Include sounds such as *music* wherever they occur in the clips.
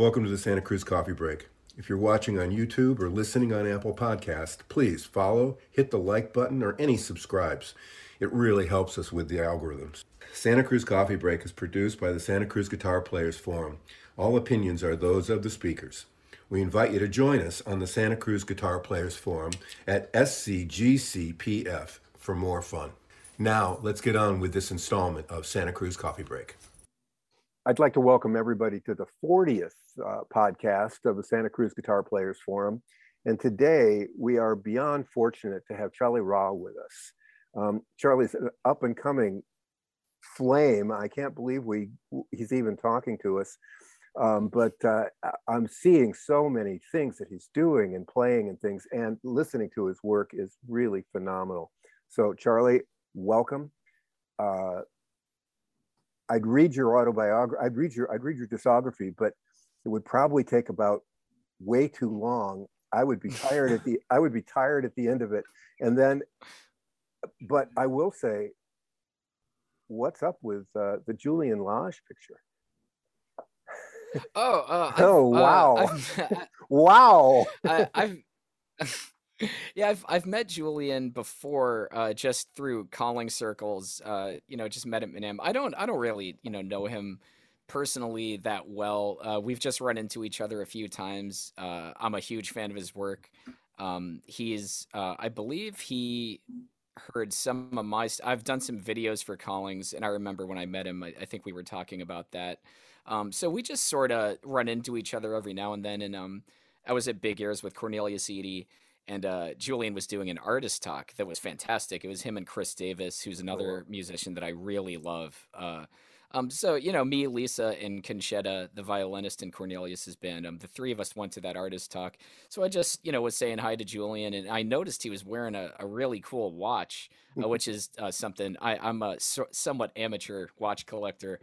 Welcome to the Santa Cruz Coffee Break. If you're watching on YouTube or listening on Apple Podcast, please follow, hit the like button, or any subscribes. It really helps us with the algorithms. Santa Cruz Coffee Break is produced by the Santa Cruz Guitar Players Forum. All opinions are those of the speakers. We invite you to join us on the Santa Cruz Guitar Players Forum at SCGCPF for more fun. Now, let's get on with this installment of Santa Cruz Coffee Break. I'd like to welcome everybody to the 40th uh, podcast of the Santa Cruz Guitar Players Forum. And today we are beyond fortunate to have Charlie Rauh with us. Um, Charlie's an up and coming flame. I can't believe we he's even talking to us. Um, but uh, I'm seeing so many things that he's doing and playing and things, and listening to his work is really phenomenal. So, Charlie, welcome. Uh, I'd read your autobiography. I'd read your I'd read your discography, but it would probably take about way too long. I would be *laughs* tired at the I would be tired at the end of it, and then. But I will say, what's up with uh, the Julian Lage picture? Oh, uh, *laughs* oh uh, wow, I've, *laughs* wow! I, I've yeah, I've I've met Julian before, uh, just through Collings circles. Uh, you know, just met him in him. I don't I don't really you know know him personally that well. Uh, we've just run into each other a few times. Uh, I'm a huge fan of his work. Um, he's uh, I believe he heard some of my. I've done some videos for Collings, and I remember when I met him. I, I think we were talking about that. Um, so we just sort of run into each other every now and then. And um, I was at Big Ears with Cornelius Eady and uh, Julian was doing an artist talk that was fantastic. It was him and Chris Davis, who's another musician that I really love. Uh, um, so you know, me, Lisa, and Concetta, the violinist in Cornelius's band, um, the three of us went to that artist talk. So I just you know was saying hi to Julian, and I noticed he was wearing a, a really cool watch, uh, which is uh, something I, I'm a so, somewhat amateur watch collector.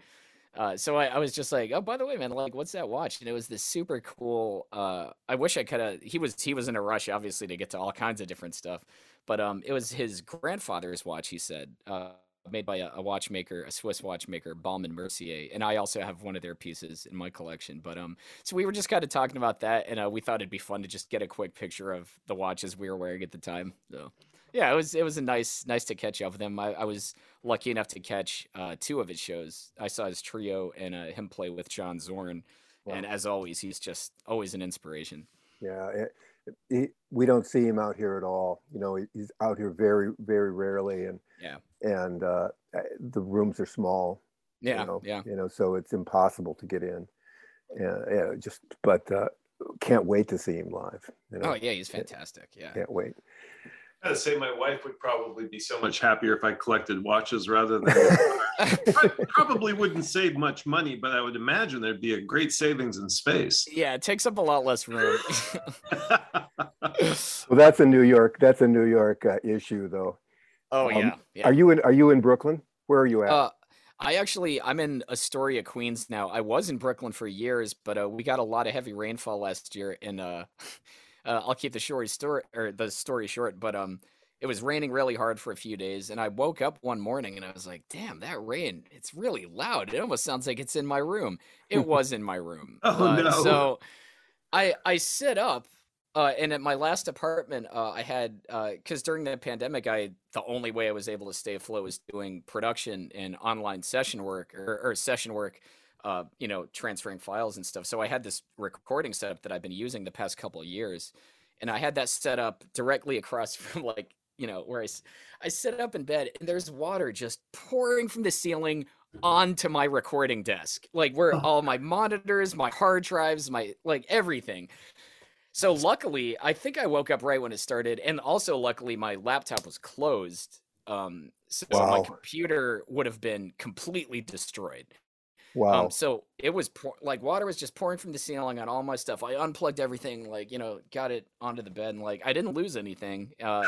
Uh, so I, I, was just like, oh, by the way, man, like, what's that watch? And it was this super cool. Uh, I wish I could have. He was he was in a rush, obviously, to get to all kinds of different stuff. But um, it was his grandfather's watch. He said, uh, made by a, a, watchmaker, a Swiss watchmaker, Baume & Mercier, and I also have one of their pieces in my collection. But um, so we were just kind of talking about that, and uh, we thought it'd be fun to just get a quick picture of the watches we were wearing at the time. So yeah, it was it was a nice nice to catch up with him. I, I was lucky enough to catch uh, two of his shows. I saw his trio and uh, him play with John Zorn, wow. and as always, he's just always an inspiration. Yeah, it, it, we don't see him out here at all. You know, he's out here very very rarely, and yeah, and uh, the rooms are small. Yeah, you know, yeah, you know, so it's impossible to get in. Yeah, yeah, just but uh, can't wait to see him live. You know? Oh yeah, he's fantastic. Yeah, can't wait. I would say my wife would probably be so much happier if I collected watches rather than. *laughs* I probably wouldn't save much money, but I would imagine there'd be a great savings in space. Yeah, it takes up a lot less room. *laughs* well, that's a New York. That's a New York uh, issue, though. Oh um, yeah, yeah. Are you in? Are you in Brooklyn? Where are you at? Uh, I actually I'm in Astoria, Queens now. I was in Brooklyn for years, but uh, we got a lot of heavy rainfall last year, and uh, *laughs* uh, I'll keep the story story or the story short, but um, it was raining really hard for a few days, and I woke up one morning and I was like, "Damn, that rain! It's really loud. It almost sounds like it's in my room." It *laughs* was in my room. oh uh, no! So I I sit up. Uh, and at my last apartment, uh, I had because uh, during the pandemic, I the only way I was able to stay afloat was doing production and online session work or, or session work uh, you know, transferring files and stuff. So I had this recording setup that I've been using the past couple of years, and I had that set up directly across *laughs* from like you know where I I sit up in bed and there's water just pouring from the ceiling onto my recording desk, like where oh. all my monitors, my hard drives, my like everything. So luckily, I think I woke up right when it started, and also luckily my laptop was closed. Um, so wow. my computer would have been completely destroyed. Wow. Um, so it was pour- like water was just pouring from the ceiling on all my stuff. I unplugged everything, like you know, got it onto the bed, and like I didn't lose anything. Uh,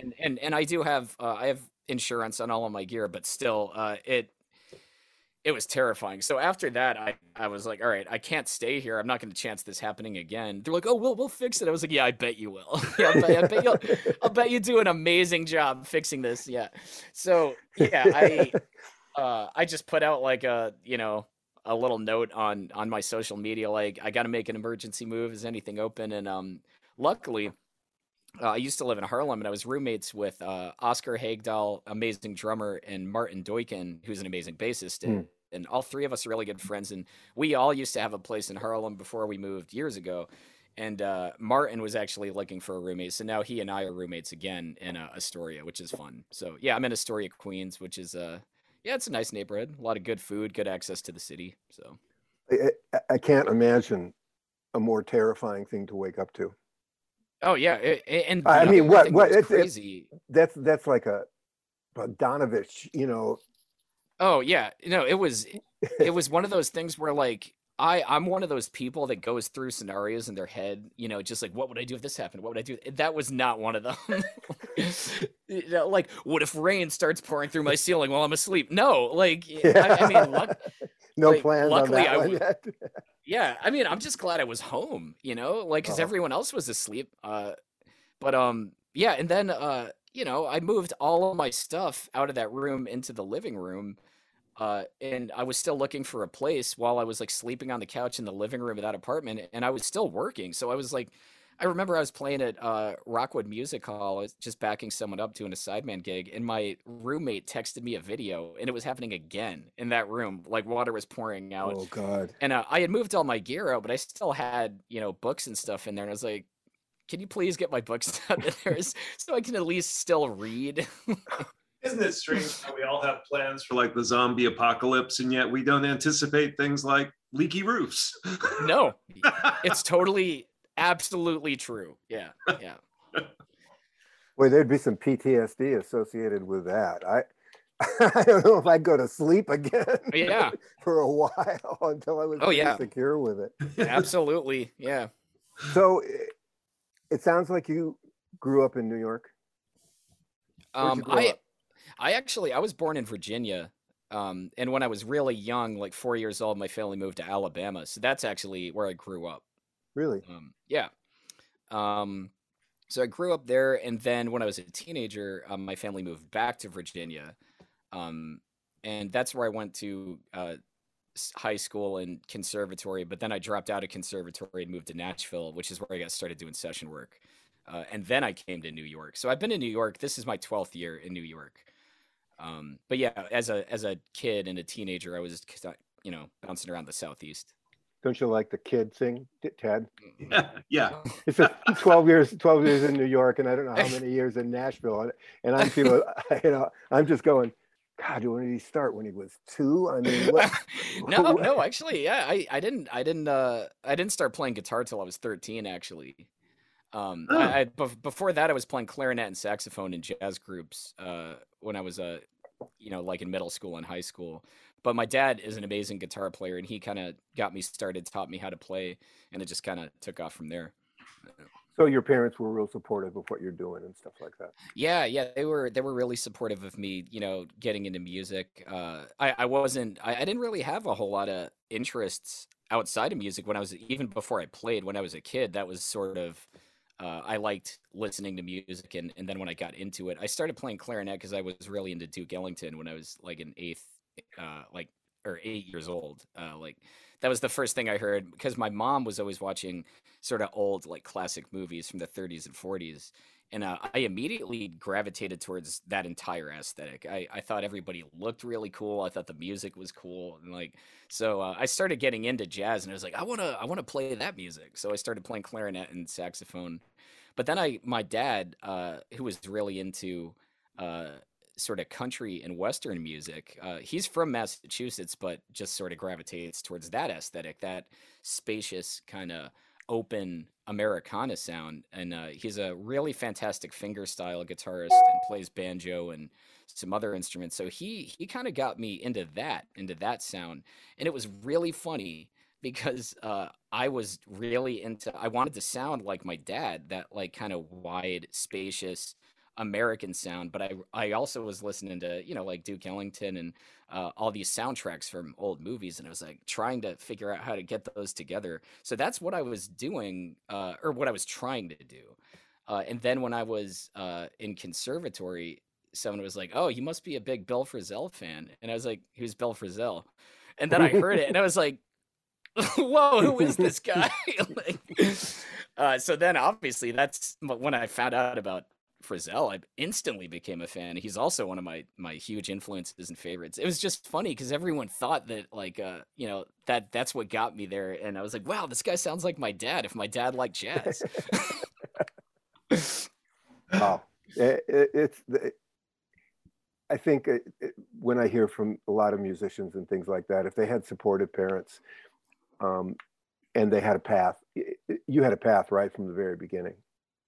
and and and I do have uh, I have insurance on all of my gear, but still, uh, it it was terrifying. So after that, I I was like, all right, I can't stay here. I'm not going to chance this happening again. They're like, oh, we'll we'll fix it. I was like, yeah, I bet you will. *laughs* yeah, I bet, I bet you'll, I'll bet you do an amazing job fixing this. Yeah. So yeah, I *laughs* uh, I just put out like a you know a little note on on my social media like I got to make an emergency move. Is anything open? And um, luckily, uh, I used to live in Harlem, and I was roommates with uh, Oscar Hagdahl, amazing drummer, and Martin Doykin, who's an amazing bassist. And, Mm. And all three of us are really good friends. And we all used to have a place in Harlem before we moved years ago. And uh, Martin was actually looking for a roommate, so now he and I are roommates again in uh, Astoria, which is fun. So yeah, I'm in Astoria, Queens, which is uh, yeah, it's a nice neighborhood. A lot of good food, good access to the city. So I, I- can't imagine a more terrifying thing to wake up to. oh yeah, a- and I mean, what- what- it's- crazy. That's that's like a Bogdanovich, you know. Oh yeah, no, it was *laughs* it was one of those things where like I I'm one of those people that goes through scenarios in their head, you know, just like what would I do if this happened? What would I do? That was not one of them. *laughs* You know, like what if rain starts pouring through my ceiling while I'm asleep? No, like *laughs* I, I mean, luck, no like, plans luckily that I one would- yet. yeah, I mean, I'm just glad I was home, you know, like because Oh. everyone else was asleep. Uh, but um, yeah, and then uh, you know, I moved all of my stuff out of that room into the living room. Uh, and I was still looking for a place while I was like sleeping on the couch in the living room of that apartment, and I was still working. So I was like, I remember I was playing at uh, Rockwood Music Hall, I was just backing someone up doing a sideman gig, and my roommate texted me a video, and it was happening again in that room, like water was pouring out. Oh God. And uh, I had moved all my gear out, but I still had, you know, books and stuff in there. And I was like, can you please get my books out of there so I can at least still read? *laughs* Isn't it strange how we all have plans for like the zombie apocalypse and yet we don't anticipate things like leaky roofs? *laughs* no, it's totally, absolutely true. Yeah. Yeah. Boy, there'd be some PTSD associated with that. I *laughs* I don't know if I'd go to sleep again Yeah. *laughs* for a while until I was Oh, yeah. secure with it. Absolutely. Yeah. So it, it sounds like you grew up in New York. Um, I, up? I actually, I was born in Virginia. Um, and when I was really young, like four years old, my family moved to Alabama. So that's actually where I grew up. Really? Um, yeah. Um, so I grew up there, and then when I was a teenager, um, my family moved back to Virginia, um, and that's where I went to uh, high school and conservatory. But then I dropped out of conservatory and moved to Nashville, which is where I got started doing session work. Uh, and then I came to New York. So I've been in New York. This is my twelfth year in New York. Um, but yeah, as a as a kid and a teenager, I was you know bouncing around the southeast. Don't you like the kid thing, Ted? *laughs* yeah, yeah. It's just 12 years, 12 years in New York, and I don't know how many years in Nashville. And, and I'm feeling, *laughs* *laughs* you know, I'm just going, God, when did he start? When he was two? I mean, what? no, what- no, actually, yeah, I, I didn't, I didn't, uh, I didn't start playing guitar till I was 13, actually. Um, Oh. I, I, before that, I was playing clarinet and saxophone in jazz groups, uh, when I was, uh, you know, like in middle school and high school. But my dad is an amazing guitar player, and he kind of got me started, taught me how to play, and it just kind of took off from there. So your parents were real supportive of what you're doing and stuff like that. Yeah, yeah, they were they were really supportive of me, you know, getting into music. Uh, I I wasn't I, I didn't really have a whole lot of interests outside of music when I was even before I played. When I was a kid, that was sort of uh, I liked listening to music, and and then when I got into it, I started playing clarinet because I was really into Duke Ellington when I was like an eighth, uh, like or eight years old. Uh, like that was the first thing I heard because my mom was always watching sort of old like classic movies from the 30s and 40s and uh, I immediately gravitated towards that entire aesthetic. I, I thought everybody looked really cool. I thought the music was cool, and like so, uh, I started getting into jazz, and I was like, I wanna I wanna play that music. So I started playing clarinet and saxophone. But then I my dad, uh, who was really into uh, sort of country and western music, uh, he's from Massachusetts, but just sort of gravitates towards that aesthetic, that spacious kind of open Americana sound. And uh, he's a really fantastic fingerstyle guitarist and plays banjo and some other instruments. So he he kind of got me into that, into that sound. And it was really funny because uh, I was really into I wanted to sound like my dad, that like kind of wide, spacious American sound, but I I also was listening to, you know, like Duke Ellington and uh, all these soundtracks from old movies, and I was like trying to figure out how to get those together. So that's what I was doing, uh, or what I was trying to do. Uh, and then when I was uh, in conservatory, someone was like, "Oh, you must be a big Bill Frisell fan," and I was like, "Who's Bill Frisell?" and then I heard it, and I was like, *laughs* "Whoa, who is this guy?" *laughs* like, uh, so then, obviously, that's when I found out about Frisell. I instantly became a fan. He's also one of my my huge influences and favorites. It was just funny because everyone thought that like uh you know that that's what got me there, and I was like, "Wow, this guy sounds like my dad." If my dad liked jazz. *laughs* *laughs* oh, it, it, it's I think when I hear from a lot of musicians and things like that, if they had supportive parents, um, and they had a path, you had a path right from the very beginning.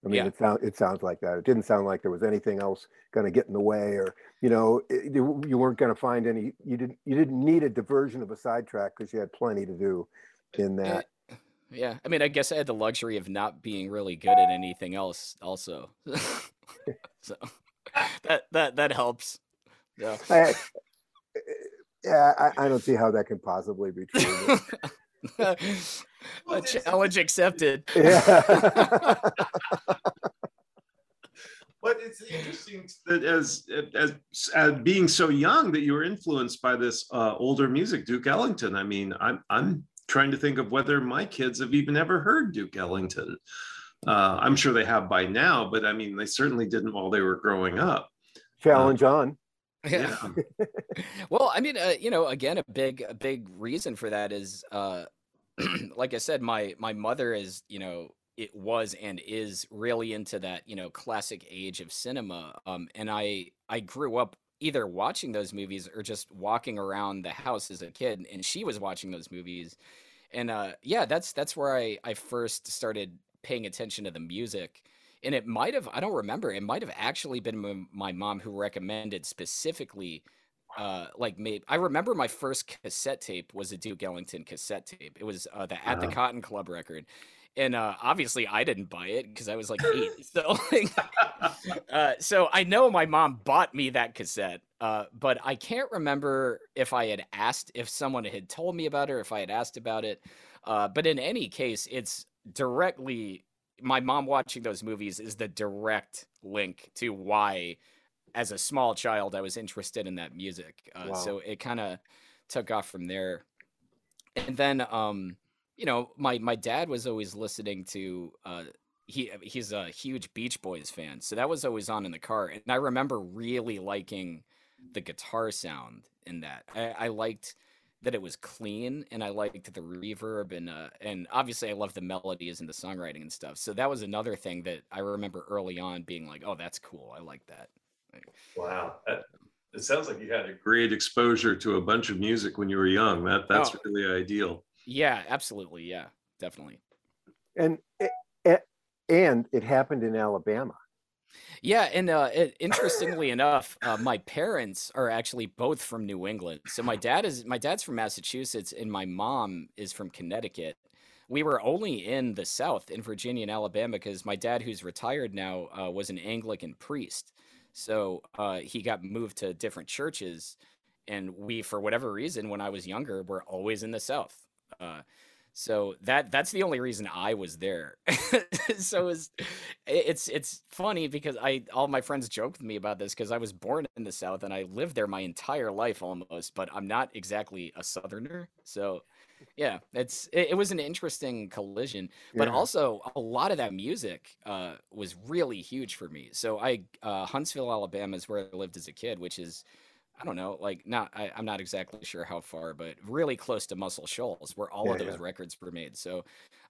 I mean, yeah. it sounds it sounds like that. It didn't sound like there was anything else going to get in the way, or you know, it, you weren't going to find any. You didn't you didn't need a diversion of a sidetrack because you had plenty to do uh, in uh, that. Yeah, I mean, I guess I had the luxury of not being really good at anything else, also. *laughs* so *laughs* that that that helps. Yeah. I, yeah, I, I, don't see how that can possibly be true. *laughs* A challenge accepted. Yeah. *laughs* but it's interesting that as, as, as being so young that you were influenced by this uh, older music, Duke Ellington. I mean, I'm I'm trying to think of whether my kids have even ever heard Duke Ellington. Uh, I'm sure they have by now, but I mean, they certainly didn't while they were growing up. Challenge uh, on. Yeah. *laughs* well, I mean, uh, you know, again, a big, a big reason for that is, uh, *clears throat* like I said, my my mother is, you know, it was and is really into that, you know, classic age of cinema. Um, and I I grew up either watching those movies or just walking around the house as a kid, and she was watching those movies. And uh, yeah, that's that's where I I first started paying attention to the music and it might have i don't remember it might have actually been my mom who recommended specifically uh like maybe i remember my first cassette tape was a duke ellington cassette tape. It was uh, the at the cotton club record. And uh obviously i didn't buy it because i was like eight. *laughs* So like, *laughs* uh so i know my mom bought me that cassette uh but i can't remember if i had asked if someone had told me about it or if i had asked about it. Uh but in any case it's directly my mom watching those movies is the direct link to why as a small child i was interested in that music uh, wow. so it kind of took off from there and then um you know my my dad was always listening to uh he he's a huge beach boys fan so that was always on in the car and i remember really liking the guitar sound in that i, I liked that it was clean and I liked the reverb and uh, and obviously I love the melodies and the songwriting and stuff. So that was another thing that I remember early on being like, "Oh, that's cool. I like that." Wow. That, it sounds like you had a great exposure to a bunch of music when you were young. That that's oh. really ideal. Yeah, absolutely. Yeah, definitely. And it, and it happened in Alabama. Yeah, and uh, it, *coughs* interestingly enough, uh, my parents are actually both from New England. So my dad is my dad's from Massachusetts, and my mom is from Connecticut. We were only in the South, in Virginia and Alabama, because my dad, who's retired now, uh, was an Anglican priest. So uh, he got moved to different churches, and we, for whatever reason, when I was younger, were always in the South. So that that's the only reason I was there. *laughs* so it's it's it's funny because I all my friends joke with me about this because I was born in the South and I lived there my entire life almost, but I'm not exactly a Southerner. So yeah, it's it, it was an interesting collision, but yeah. also a lot of that music uh, was really huge for me. So I uh, Huntsville, Alabama is where I lived as a kid, which is I don't know, like not I, am not exactly sure how far, but really close to Muscle Shoals, where all yeah, of those yeah. records were made. So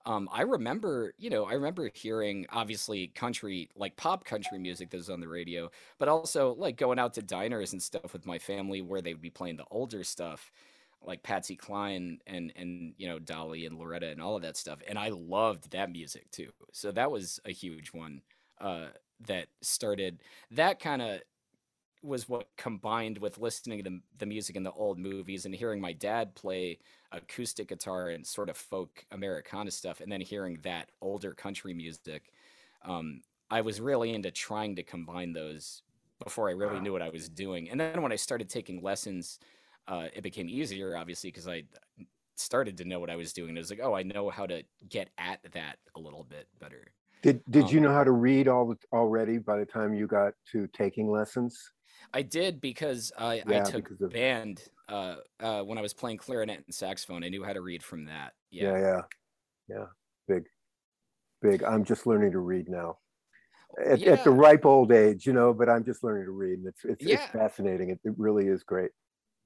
um, I remember, you know, I remember hearing obviously country, like pop country music that was on the radio, but also like going out to diners and stuff with my family where they would be playing the older stuff, like Patsy Cline and and you know Dolly and Loretta and all of that stuff. And I loved that music too. So that was a huge one uh, that started that kind of was what combined with listening to the, the music in the old movies and hearing my dad play acoustic guitar and sort of folk Americana stuff, and then hearing that older country music. Um, I was really into trying to combine those before I really wow. knew what I was doing. And then when I started taking lessons, uh, it became easier, obviously, because I started to know what I was doing. It was like, oh, I know how to get at that a little bit better. Did Did um, you know how to read all the, already by the time you got to taking lessons? I did because I, Yeah, I took because of- band uh, uh, when I was playing clarinet and saxophone. I knew how to read from that. Yeah. Yeah, yeah, yeah. Big, big. I'm just learning to read now. At, at the ripe old age, you know, but I'm just learning to read, and it's it's, Yeah. it's fascinating. It, it really is great.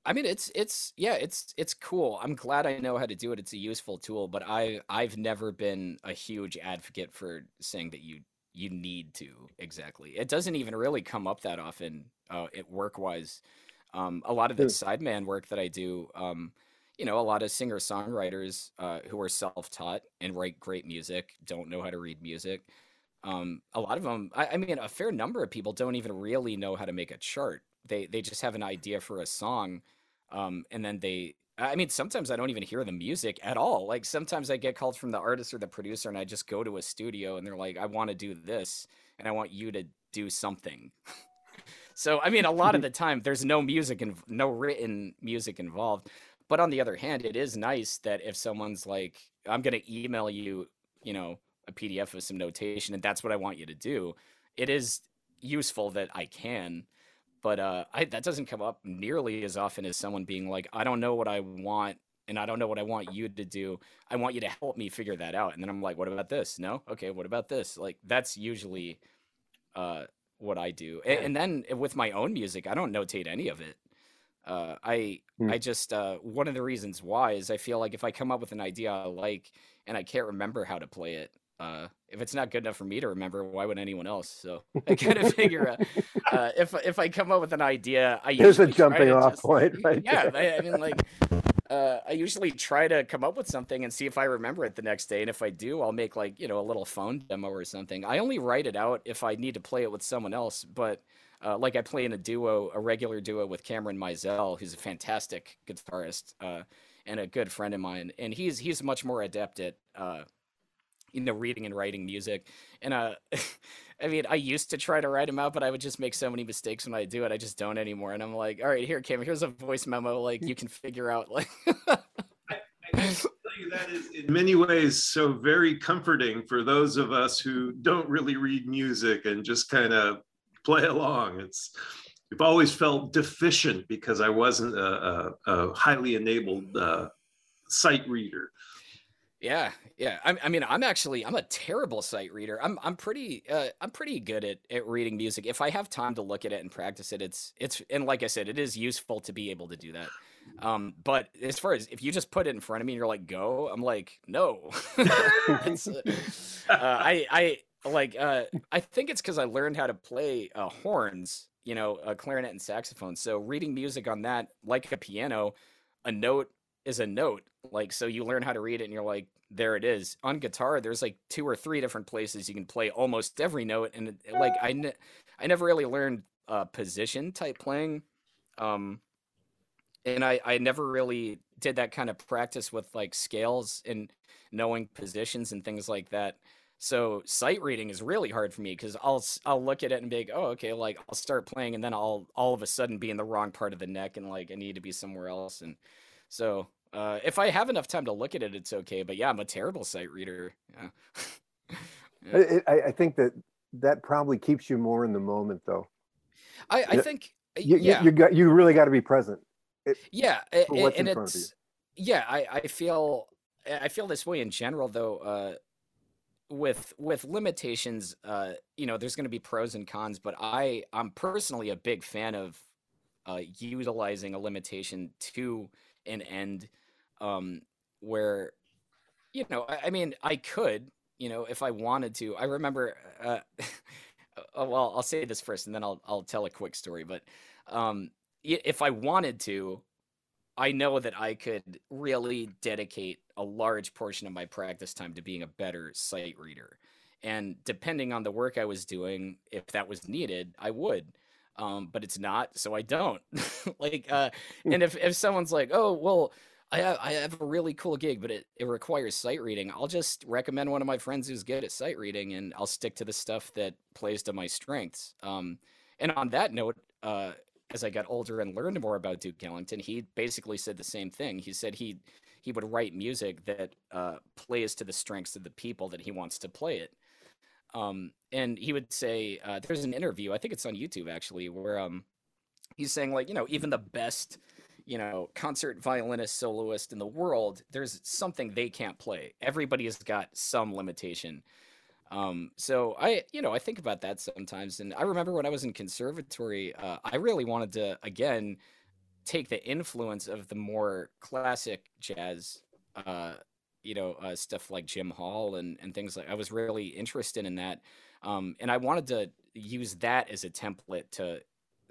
I mean, it's it's yeah, it's it's cool. I'm glad I know how to do it. It's a useful tool, but I I've never been a huge advocate for saying that you you need to exactly. It doesn't even really come up that often, uh, at work wise. Um, a lot of the sideman work that I do, um, you know, a lot of singer songwriters uh, who are self taught and write great music don't know how to read music. Um, a lot of them, I, I mean, a fair number of people don't even really know how to make a chart. They they just have an idea for a song, um, and then they. I mean, sometimes I don't even hear the music at all. Like sometimes I get called from the artist or the producer, and I just go to a studio, and they're like, "I want to do this, and I want you to do something." *laughs* so I mean, a lot of the *laughs* time, there's no music and no written music involved. But on the other hand, it is nice that if someone's like, "I'm gonna email you," you know, a PDF of some notation, and that's what I want you to do. It is useful that I can, but uh, I, that doesn't come up nearly as often as someone being like, "I don't know what I want, and I don't know what I want you to do. I want you to help me figure that out." And then I'm like, "What about this? No, okay. What about this?" Like that's usually uh, what I do. A- And, then with my own music, I don't notate any of it. Uh, I Hmm. I just uh, one of the reasons why is I feel like if I come up with an idea I like and I can't remember how to play it, uh, if it's not good enough for me to remember, why would anyone else? So *laughs* I kind of figure uh, uh, if if I come up with an idea, I There's a usually try jumping to off just- point right yeah. I, I mean like. Uh, I usually try to come up with something and see if I remember it the next day. And if I do, I'll make like, you know, a little phone demo or something. I only write it out if I need to play it with someone else. But uh, like I play in a duo, a regular duo with Cameron Mizell, who's a fantastic guitarist uh, and a good friend of mine. And he's he's much more adept at uh, you know reading and writing music. And uh, *laughs* I mean, I used to try to write them out, but I would just make so many mistakes when I do it. I just don't anymore. And I'm like, all right, here, Kim, here's a voice memo. Like you can figure out like. *laughs* I can tell you that is in many ways so very comforting for those of us who don't really read music and just kind of play along. It's I've always felt deficient because I wasn't a, a, a highly enabled uh, sight reader. Yeah, yeah. I, I mean, I'm actually I'm a terrible sight reader. I'm I'm pretty uh, I'm pretty good at, at reading music. If I have time to look at it and practice it, it's it's and like I said, it is useful to be able to do that. Um, but as far as if you just put it in front of me and you're like go, I'm like no. *laughs* Uh, uh, I I like uh, I think it's because I learned how to play uh, horns, you know, uh, clarinet and saxophone. So reading music on that, like a piano, a note is a note. Like so, you learn how to read it, and you're like, there it is. On guitar, there's like two or three different places you can play almost every note, and like I, ne- I never really learned uh, position type playing. Um, and I, I never really did that kind of practice with like scales and knowing positions and things like that. So sight reading is really hard for me because I'll I'll look at it and be like, oh okay, like I'll start playing and then I'll all of a sudden be in the wrong part of the neck and like I need to be somewhere else. And so uh, if I have enough time to look at it, it's okay. But yeah, I'm a terrible sight reader. Yeah. *laughs* Yeah. I, I- I think that that probably keeps you more in the moment, though. I, I think You, yeah. you, you got you really got to be present. Yeah, a- what's and in front of you. it's yeah, I I feel I feel this way in general though. Uh, with with limitations, uh, you know, there's going to be pros and cons, but I I'm personally a big fan of uh, utilizing a limitation to an end, um, where you know, I, I mean, I could, you know, if I wanted to. I remember, uh, uh, *laughs* well, I'll say this first, and then I'll I'll tell a quick story. But um, if I wanted to, I know that I could really dedicate a large portion of my practice time to being a better sight reader. And depending on the work I was doing, if that was needed, I would. Um, but it's not, so I don't. *laughs* like, uh, and if, if someone's like, oh, well, I have, I have a really cool gig, but it, it requires sight reading, I'll just recommend one of my friends who's good at sight reading and I'll stick to the stuff that plays to my strengths. Um, and on that note, uh, as I got older and learned more about Duke Ellington, he basically said the same thing. He said he he would write music that uh, plays to the strengths of the people that he wants to play it. Um, and he would say, uh, "There's an interview. I think it's on YouTube actually, where um, he's saying like you know even the best you know concert violinist soloist in the world there's something they can't play. Everybody has got some limitation. Um, so i you know i think about that sometimes. And i remember when i was in conservatory uh, i really wanted to again take the influence of the more classic jazz uh, you know uh, stuff like jim hall and, and things like i was really interested in that. Um, and i wanted to use that as a template to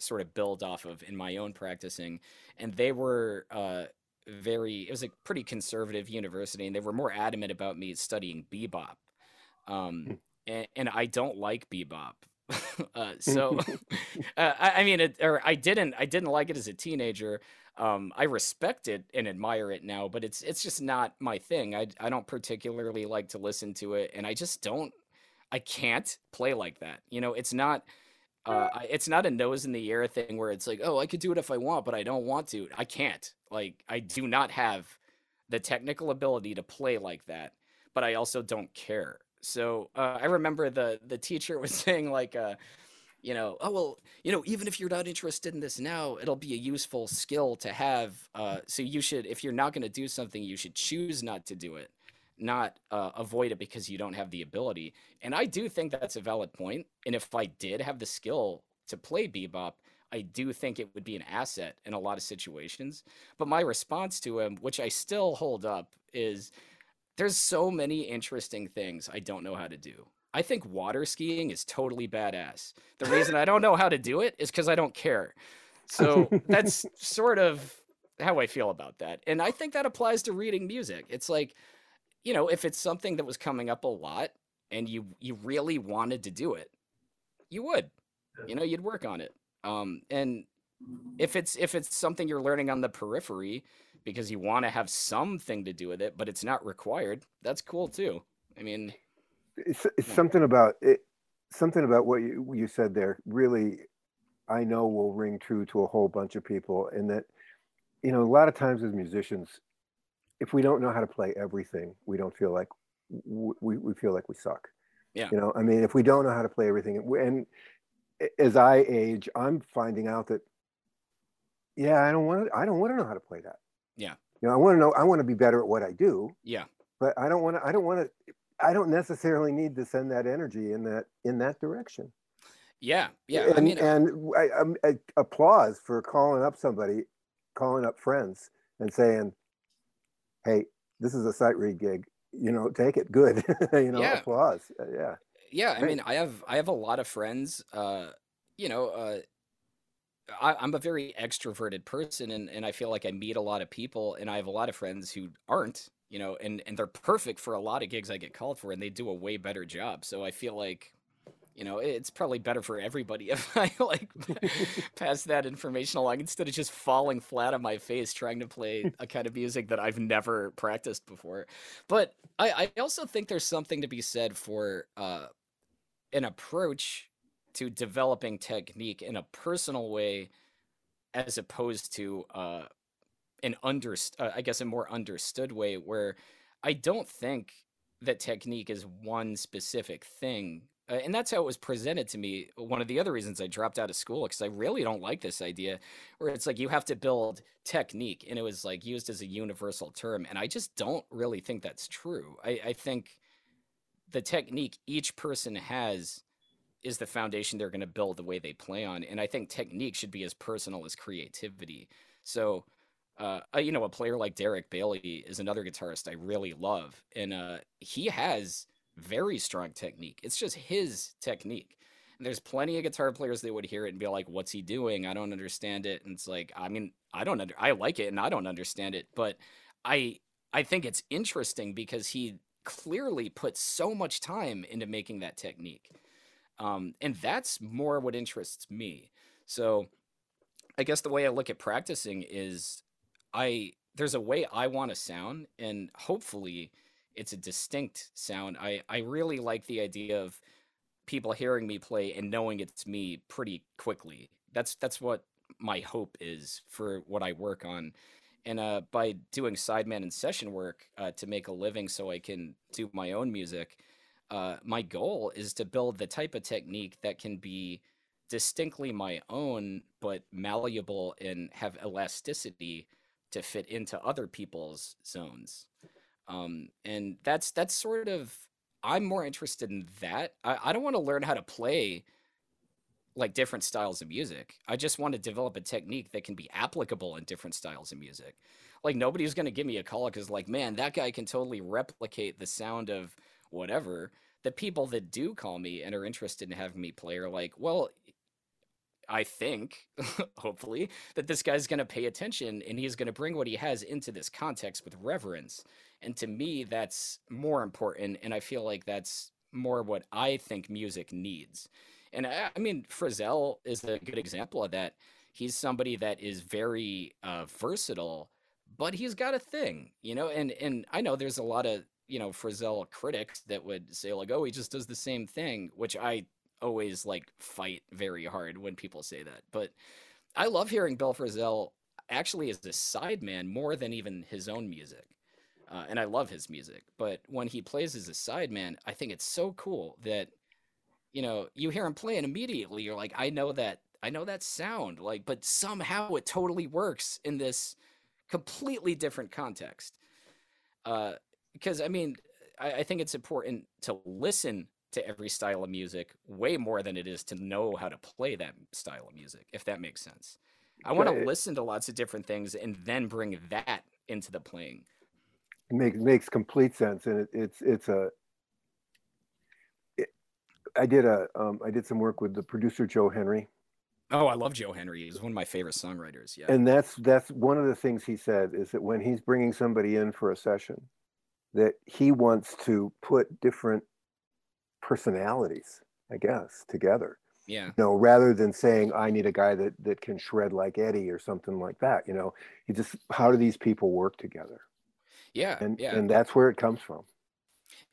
sort of build off of in my own practicing. And they were uh, very, it was a pretty conservative university, and they were more adamant about me studying bebop. Um, hmm. and, and I don't like bebop. *laughs* uh, *laughs* so, *laughs* uh, I, I, mean, it, or I didn't, I didn't like it as a teenager. Um, I respect it and admire it now, but it's it's just not my thing. I I don't particularly like to listen to it, and I just don't. I can't play like that. You know, it's not uh, it's not a nose in the air thing where it's like, oh, I could do it if I want, but I don't want to. I can't. Like, I do not have the technical ability to play like that, but I also don't care. So uh, I remember the the teacher *laughs* was saying like, uh, you know, oh well, you know, even if you're not interested in this now, it'll be a useful skill to have. Uh, so you should, if you're not going to do something, you should choose not to do it not uh, avoid it because you don't have the ability. And I do think that's a valid point. And if I did have the skill to play bebop, I do think it would be an asset in a lot of situations. But my response to him, which I still hold up, is there's so many interesting things I don't know how to do. I think water skiing is totally badass. The reason I don't know how to do it is because I don't care. So *laughs* that's sort of how I feel about that. And I think that applies to reading music. It's like, you know, if it's something that was coming up a lot and you you really wanted to do it, you would. You know, you'd work on it. Um, and if it's if it's something you're learning on the periphery because you want to have something to do with it, but it's not required, that's cool too. I mean, it's, it's something about it. Something about what you you said there really, I know will ring true to a whole bunch of people, and that you know a lot of times as musicians if we don't know how to play everything, we don't feel like we, we feel like we suck. Yeah. You know, I mean, if we don't know how to play everything, and as I age, I'm finding out that, yeah, I don't want to, I don't want to know how to play that. Yeah. You know, I want to know, I want to be better at what I do. Yeah. But I don't want to, I don't want to, I don't necessarily need to send that energy in that, in that direction. Yeah. Yeah. Uh and, I mean, and I, I, I applause for calling up somebody, calling up friends and saying, hey, this is a sight read gig. You know, take it good. *laughs* you know, yeah. applause. Uh, yeah. Yeah, I mean, I have I have a lot of friends. Uh, you know, uh, I, I'm a very extroverted person, and and I feel like I meet a lot of people, and I have a lot of friends who aren't. You know, and and they're perfect for a lot of gigs I get called for, and they do a way better job. So I feel like you know, it's probably better for everybody *laughs* if I like *laughs* pass that information along instead of just falling flat on my face trying to play a kind of music that I've never practiced before. But I, I also think there's something to be said for uh, an approach to developing technique in a personal way as opposed to uh, an under, uh, I guess, a more understood way where I don't think that technique is one specific thing uh, and that's how it was presented to me. One of the other reasons I dropped out of school because I really don't like this idea where it's like you have to build technique, and it was like used as a universal term, and I just don't really think that's true. I, I think the technique each person has is the foundation they're going to build the way they play on, and I think technique should be as personal as creativity. So. Uh, you know, a player like Derek Bailey is another guitarist I really love, and uh, he has very strong technique. It's just his technique. And there's plenty of guitar players that would hear it and be like, "What's he doing? I don't understand it." And it's like, I mean, I don't under, I like it and I don't understand it, but I I think it's interesting because he clearly put so much time into making that technique. Um, and that's more what interests me. So I guess the way I look at practicing is I there's a way I want to sound and hopefully it's a distinct sound. I I really like the idea of people hearing me play and knowing it's me pretty quickly. That's that's what my hope is for what I work on. And uh, by doing sideman and session work uh, to make a living so I can do my own music, uh, my goal is to build the type of technique that can be distinctly my own, but malleable and have elasticity to fit into other people's zones. Um, and that's that's sort of I'm more interested in that. I, I don't want to learn how to play like different styles of music. I just want to develop a technique that can be applicable in different styles of music. Like nobody's going to give me a call because like, man, that guy can totally replicate the sound of whatever. The people that do call me and are interested in having me play are like, well, I think, *laughs* hopefully, that this guy's going to pay attention and he's going to bring what he has into this context with reverence. And to me, that's more important. And I feel like that's more what I think music needs. And I, I mean, Frisell is a good example of that. He's somebody that is very uh, versatile, but he's got a thing, you know. And and I know there's a lot of you know Frisell critics that would say like, oh, he just does the same thing, which I always like fight very hard when people say that. But I love hearing Bill Frisell actually as a sideman more than even his own music. Uh, and I love his music. But when he plays as a sideman, I think it's so cool that you know, you hear him playing immediately, you're like, I know that, I know that sound. Like, but somehow it totally works in this completely different context. Uh, because I mean, I, I think it's important to listen to every style of music way more than it is to know how to play that style of music, if that makes sense. I want to listen to lots of different things and then bring that into the playing. It makes makes complete sense, and it, it's it's a I did a um, I did some work with the producer Joe Henry. Oh, I love Joe Henry. He's one of my favorite songwriters. Yeah. And that's that's one of the things he said is that when he's bringing somebody in for a session, that he wants to put different personalities, I guess, together. Yeah. You know, rather than saying I need a guy that that can shred like Eddie or something like that. You know, he just how do these people work together? Yeah. And yeah. and that's where it comes from.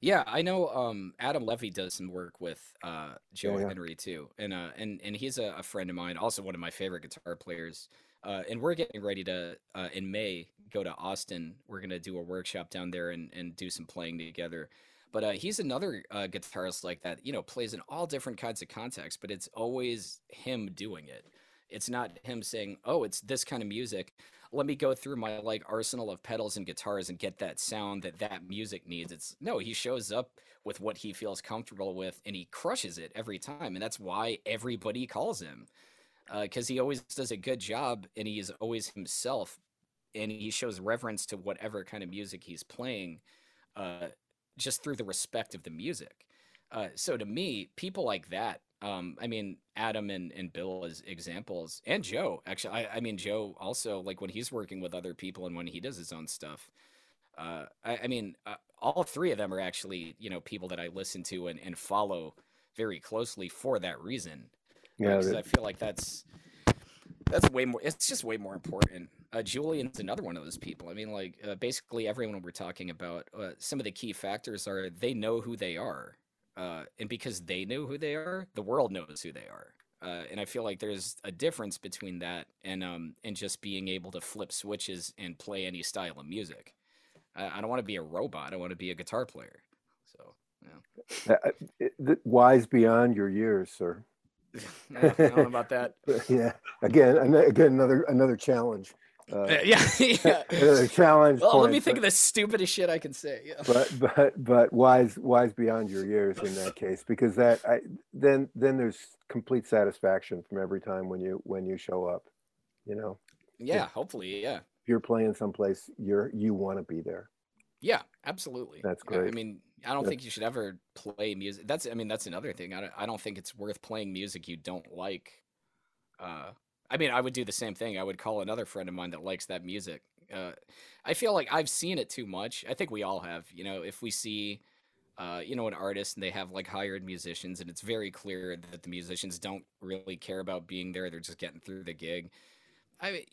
Yeah, I know. Um, Adam Levy does some work with uh, Joe yeah, yeah. Henry too, and uh, and and he's a, a, friend of mine, also one of my favorite guitar players. Uh, and we're getting ready to uh, in May go to Austin. We're gonna do a workshop down there and and do some playing together. But uh, he's another uh, guitarist like that, you know, plays in all different kinds of contexts, but it's always him doing it. It's not him saying, "Oh, it's this kind of music." let me go through my like arsenal of pedals and guitars and get that sound that that music needs. It's no, he shows up with what he feels comfortable with and he crushes it every time. And that's why everybody calls him because uh, he always does a good job and he's always himself and he shows reverence to whatever kind of music he's playing uh, just through the respect of the music. Uh, so to me, people like that um, I mean, Adam and, and Bill as examples, and Joe. Actually, I, I mean, Joe also like when he's working with other people and when he does his own stuff. Uh, I, I mean, uh, all three of them are actually you know people that I listen to and, and follow very closely for that reason. Yeah, because I feel like that's that's way more. It's just way more important. Uh, Julian's another one of those people. I mean, like uh, basically everyone we're talking about, uh, some of the key factors are they know who they are uh, and because they know who they are, the world knows who they are. Uh, and I feel like there's a difference between that and um and just being able to flip switches and play any style of music. I, I don't want to be a robot. I want to be a guitar player. So, yeah. Uh, wise beyond your years, sir. *laughs* I don't know about that. *laughs* yeah. Again, again, another another challenge. Uh, yeah, yeah. *laughs* *laughs* a challenge. Well, point, let me think but, of the stupidest shit I can say. Yeah. But but but wise wise beyond your years in that case because that I then then there's complete satisfaction from every time when you when you show up, you know. Yeah, hopefully, yeah. If you're playing someplace, you're you want to be there. Yeah, absolutely. That's great. I mean, I don't think you should ever play music. That's I mean, that's another thing. I don't, I don't think it's worth playing music you don't like. Uh, I mean, I would do the same thing. I would call another friend of mine that likes that music. Uh, I feel like I've seen it too much. I think we all have. You know, if we see, uh, you know, an artist and they have like hired musicians, and it's very clear that the musicians don't really care about being there; they're just getting through the gig. I,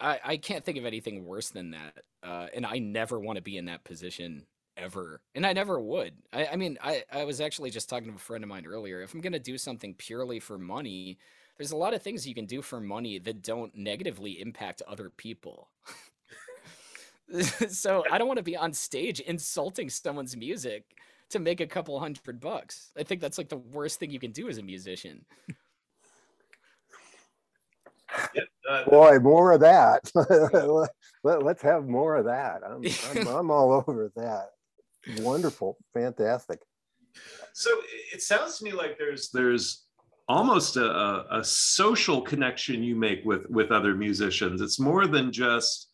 I, I can't think of anything worse than that. Uh, and I never want to be in that position ever, and I never would. I, I mean, I, I was actually just talking to a friend of mine earlier. If I'm gonna do something purely for money there's a lot of things you can do for money that don't negatively impact other people. *laughs* so I don't want to be on stage insulting someone's music to make a couple hundred bucks. I think that's like the worst thing you can do as a musician. Uh, Boy, more of that. *laughs* Let, us have more of that. I'm, I'm, *laughs* I'm all over that. Wonderful, fantastic. So it sounds to me like there's there's almost a, a, social connection you make with with other musicians. It's more than just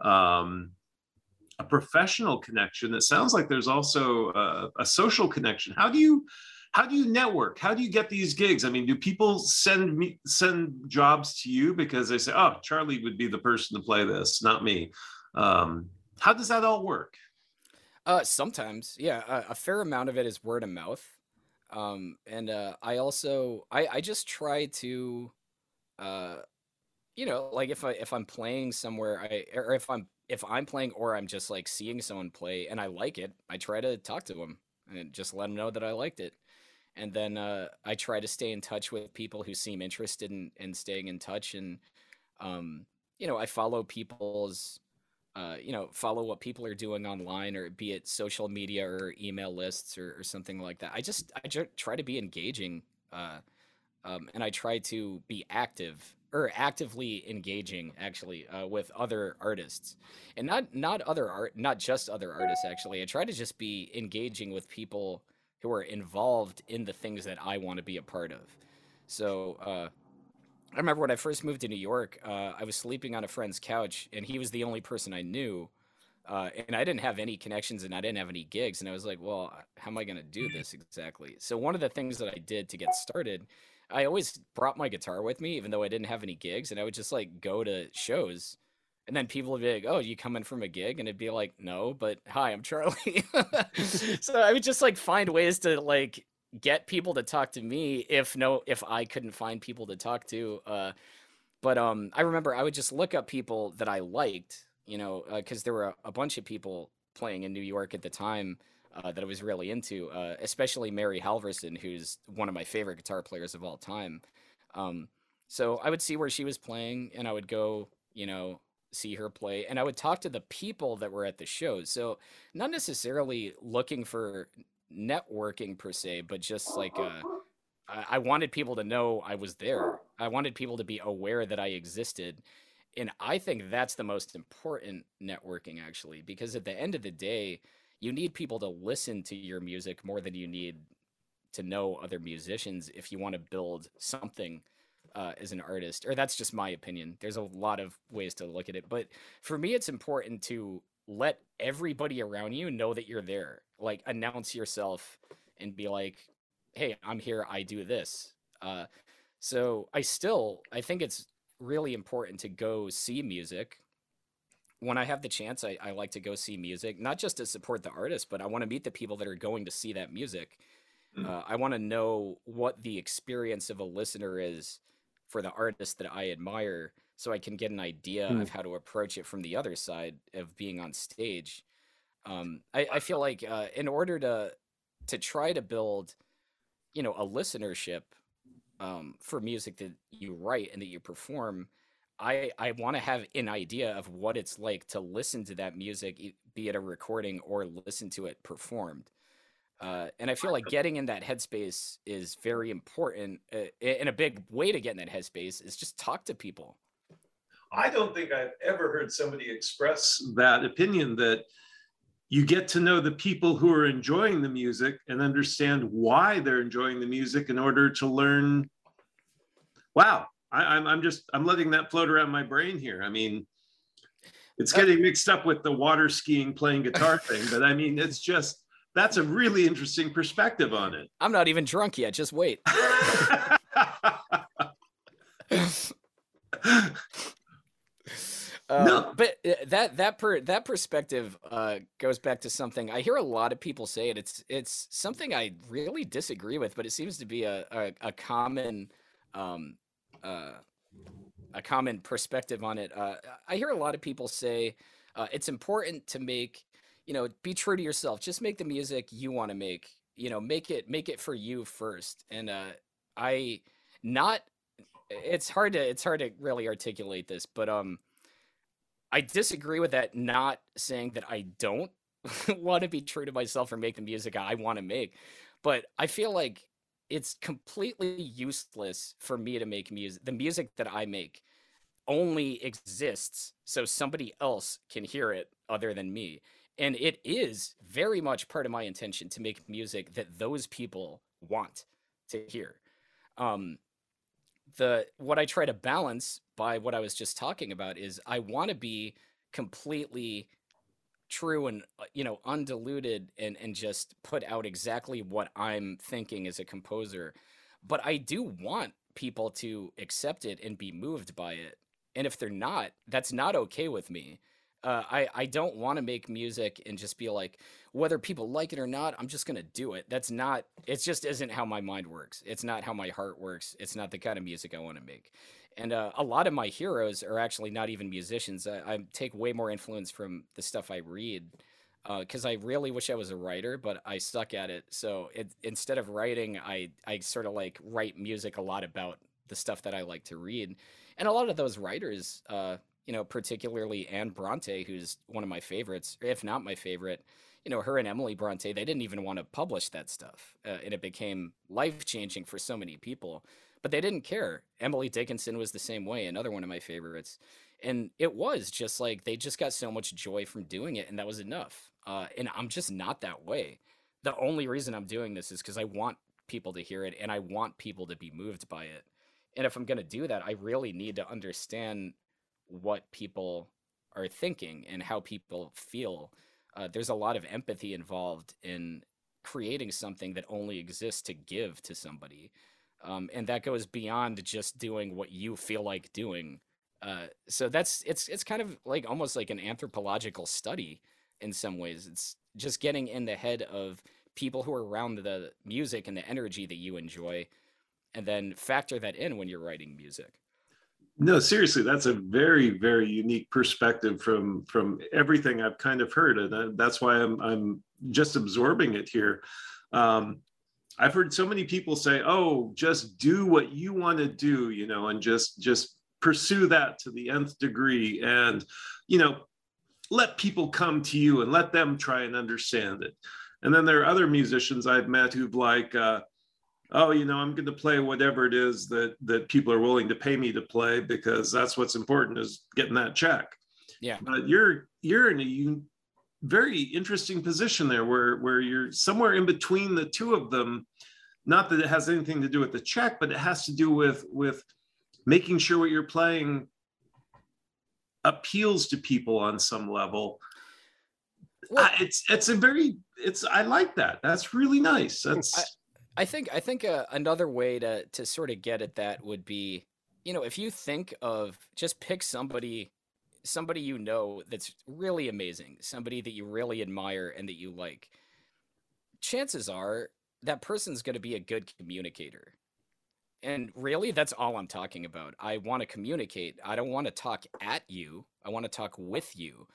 um, a professional connection. It sounds like there's also a, a social connection. How do you how do you network? How do you get these gigs? I mean, do people send me send jobs to you because they say, "Oh, Charlie would be the person to play this, not me"? Um, how does that all work? Uh, sometimes, yeah, a, a, fair amount of it is word of mouth, um, and uh, I also I I just try to, uh, you know, like if I if I'm playing somewhere, I or if I'm if I'm playing or I'm just like seeing someone play and I like it, I try to talk to them and just let them know that I liked it. And then uh, I try to stay in touch with people who seem interested in, in staying in touch, and um, you know, I follow people's, uh, you know, follow what people are doing online, or be it social media or email lists or, or something like that. I just I just try to be engaging, uh, um, and I try to be active or actively engaging actually uh, with other artists, and not not other art, not just other artists. Actually, I try to just be engaging with people who are involved in the things that I want to be a part of. So uh, I remember when I first moved to New York, uh, I was sleeping on a friend's couch, and he was the only person I knew. Uh, and I didn't have any connections and I didn't have any gigs. And I was like, well, how am I going to do this exactly? So, one of the things that I did to get started, I always brought my guitar with me, even though I didn't have any gigs. And I would just like go to shows and then people would be like, "Oh, you coming from a gig?" And it'd be like, "No, but hi, I'm Charlie." *laughs* so I would just like find ways to like get people to talk to me if no if I couldn't find people to talk to. Uh, but um, I remember I would just look up people that I liked, you know, because uh, there were a, a, bunch of people playing in New York at the time uh, that I was really into, uh, especially Mary Halvorson, who's one of my favorite guitar players of all time. Um, so I would see where she was playing, and I would go, you know, see her play and I would talk to the people that were at the shows. So not necessarily looking for networking per se, but just like uh, I wanted people to know I was there. I wanted people to be aware that I existed. And I think that's the most important networking actually, because at the end of the day, you need people to listen to your music more than you need to know other musicians if you want to build something uh, as an artist, or that's just my opinion. There's a lot of ways to look at it, but for me, it's important to let everybody around you know that you're there. Like announce yourself and be like, "Hey, I'm here. I do this." Uh, so I still I think it's really important to go see music. When I have the chance, I, I like to go see music, not just to support the artist, but I want to meet the people that are going to see that music. Mm. Uh, I want to know what the experience of a listener is for the artist that I admire so I can get an idea mm. of how to approach it from the other side of being on stage. Um, I, I, feel like uh, in order to to try to build, you know, a listenership um, for music that you write and that you perform, I I want to have an idea of what it's like to listen to that music, be it a recording or listen to it performed. Uh, and I feel like getting in that headspace is very important. Uh, and a big way to get in that headspace is just talk to people. I don't think I've ever heard somebody express that opinion that you get to know the people who are enjoying the music and understand why they're enjoying the music in order to learn. Wow, I, am I'm, I'm just I'm letting that float around my brain here. I mean, it's getting mixed up with the water skiing playing guitar *laughs* thing, but I mean, it's just that's a really interesting perspective on it. I'm not even drunk yet. Just wait. *laughs* *laughs* No. but uh, that that per that perspective uh, goes back to something I hear a lot of people say it. It's it's something I really disagree with, but it seems to be a a, a common um, uh, a common perspective on it. Uh, I hear a lot of people say uh, it's important to make you know, be true to yourself. Just make the music you want to make. You know, make it make it for you first. And I not it's hard to it's hard to really articulate this, but um I disagree with that not saying that I don't *laughs* want to be true to myself or make the music I want to make. But I feel like it's completely useless for me to make music the music that I make only exists so somebody else can hear it other than me. And it is very much part of my intention to make music that those people want to hear. Um, the what I try to balance by what I was just talking about is I want to be completely true and uh, you know undiluted and and just put out exactly what I'm thinking as a composer. But I do want people to accept it and be moved by it. And if they're not that's not okay with me uh, I I don't want to make music and just be like whether people like it or not I'm just gonna do it. That's not it just isn't how my mind works. It's not how my heart works. It's not the kind of music I want to make. And uh, a lot of my heroes are actually not even musicians. I, I take way more influence from the stuff I read because uh, I really wish I was a writer, but I suck at it. So it, instead of writing, I I sort of like write music a lot about the stuff that I like to read, and a lot of those writers, uh, you know, particularly Anne Bronte, who's one of my favorites, if not my favorite. You know, her and Emily Bronte, they didn't even want to publish that stuff, uh, and it became life changing for so many people but they didn't care. Emily Dickinson was the same way, another one of my favorites. And it was just like they just got so much joy from doing it, and that was enough. Uh, and I'm just not that way. The only reason I'm doing this is because I want people to hear it and I want people to be moved by it. And if I'm going to do that, I really need to understand what people are thinking and how people feel. Uh, there's a lot of empathy involved in creating something that only exists to give to somebody um, and that goes beyond just doing what you feel like doing. Uh, so that's it's it's kind of like almost like an anthropological study in some ways. It's just getting in the head of people who are around the music and the energy that you enjoy, and then factor that in when you're writing music. No, seriously, that's a very, very unique perspective from from everything I've kind of heard, and that's why I'm I'm just absorbing it here. Um, I've heard so many people say, "Oh, just do what you want to do," you know, and just just pursue that to the nth degree, and you know, let people come to you and let them try and understand it. And then there are other musicians I've met who've like, uh, "Oh, you know, I'm going to play whatever it is that that people are willing to pay me to play because that's what's important is getting that check." Yeah. But you're you're in a very interesting position there where where you're somewhere in between the two of them not that it has anything to do with the check but it has to do with with making sure what you're playing appeals to people on some level well, it's it's a very it's i like that that's really nice that's i, think i think uh, another way to to sort of get at that would be you know if you think of just pick somebody somebody you know that's really amazing, somebody that you really admire and that you like, chances are that person's going to be a good communicator. And really, that's all I'm talking about. I want to communicate. I don't want to talk at you. I want to talk with you.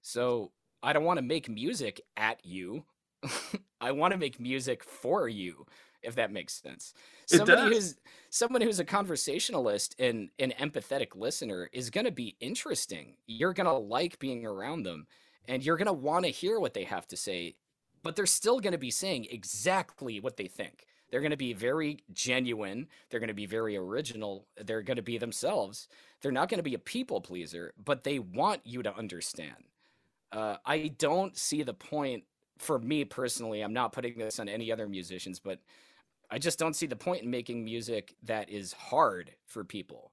So I don't want to make music at you. *laughs* I want to make music for you if that makes sense. Somebody who's someone who's a conversationalist and an empathetic listener is going to be interesting. You're going to like being around them and you're going to want to hear what they have to say, but they're still going to be saying exactly what they think. They're going to be very genuine. They're going to be very original. They're going to be themselves. They're not going to be a people pleaser, but they want you to understand. Uh, I don't see the point for me personally. I'm not putting this on any other musicians, but I just don't see the point in making music that is hard for people.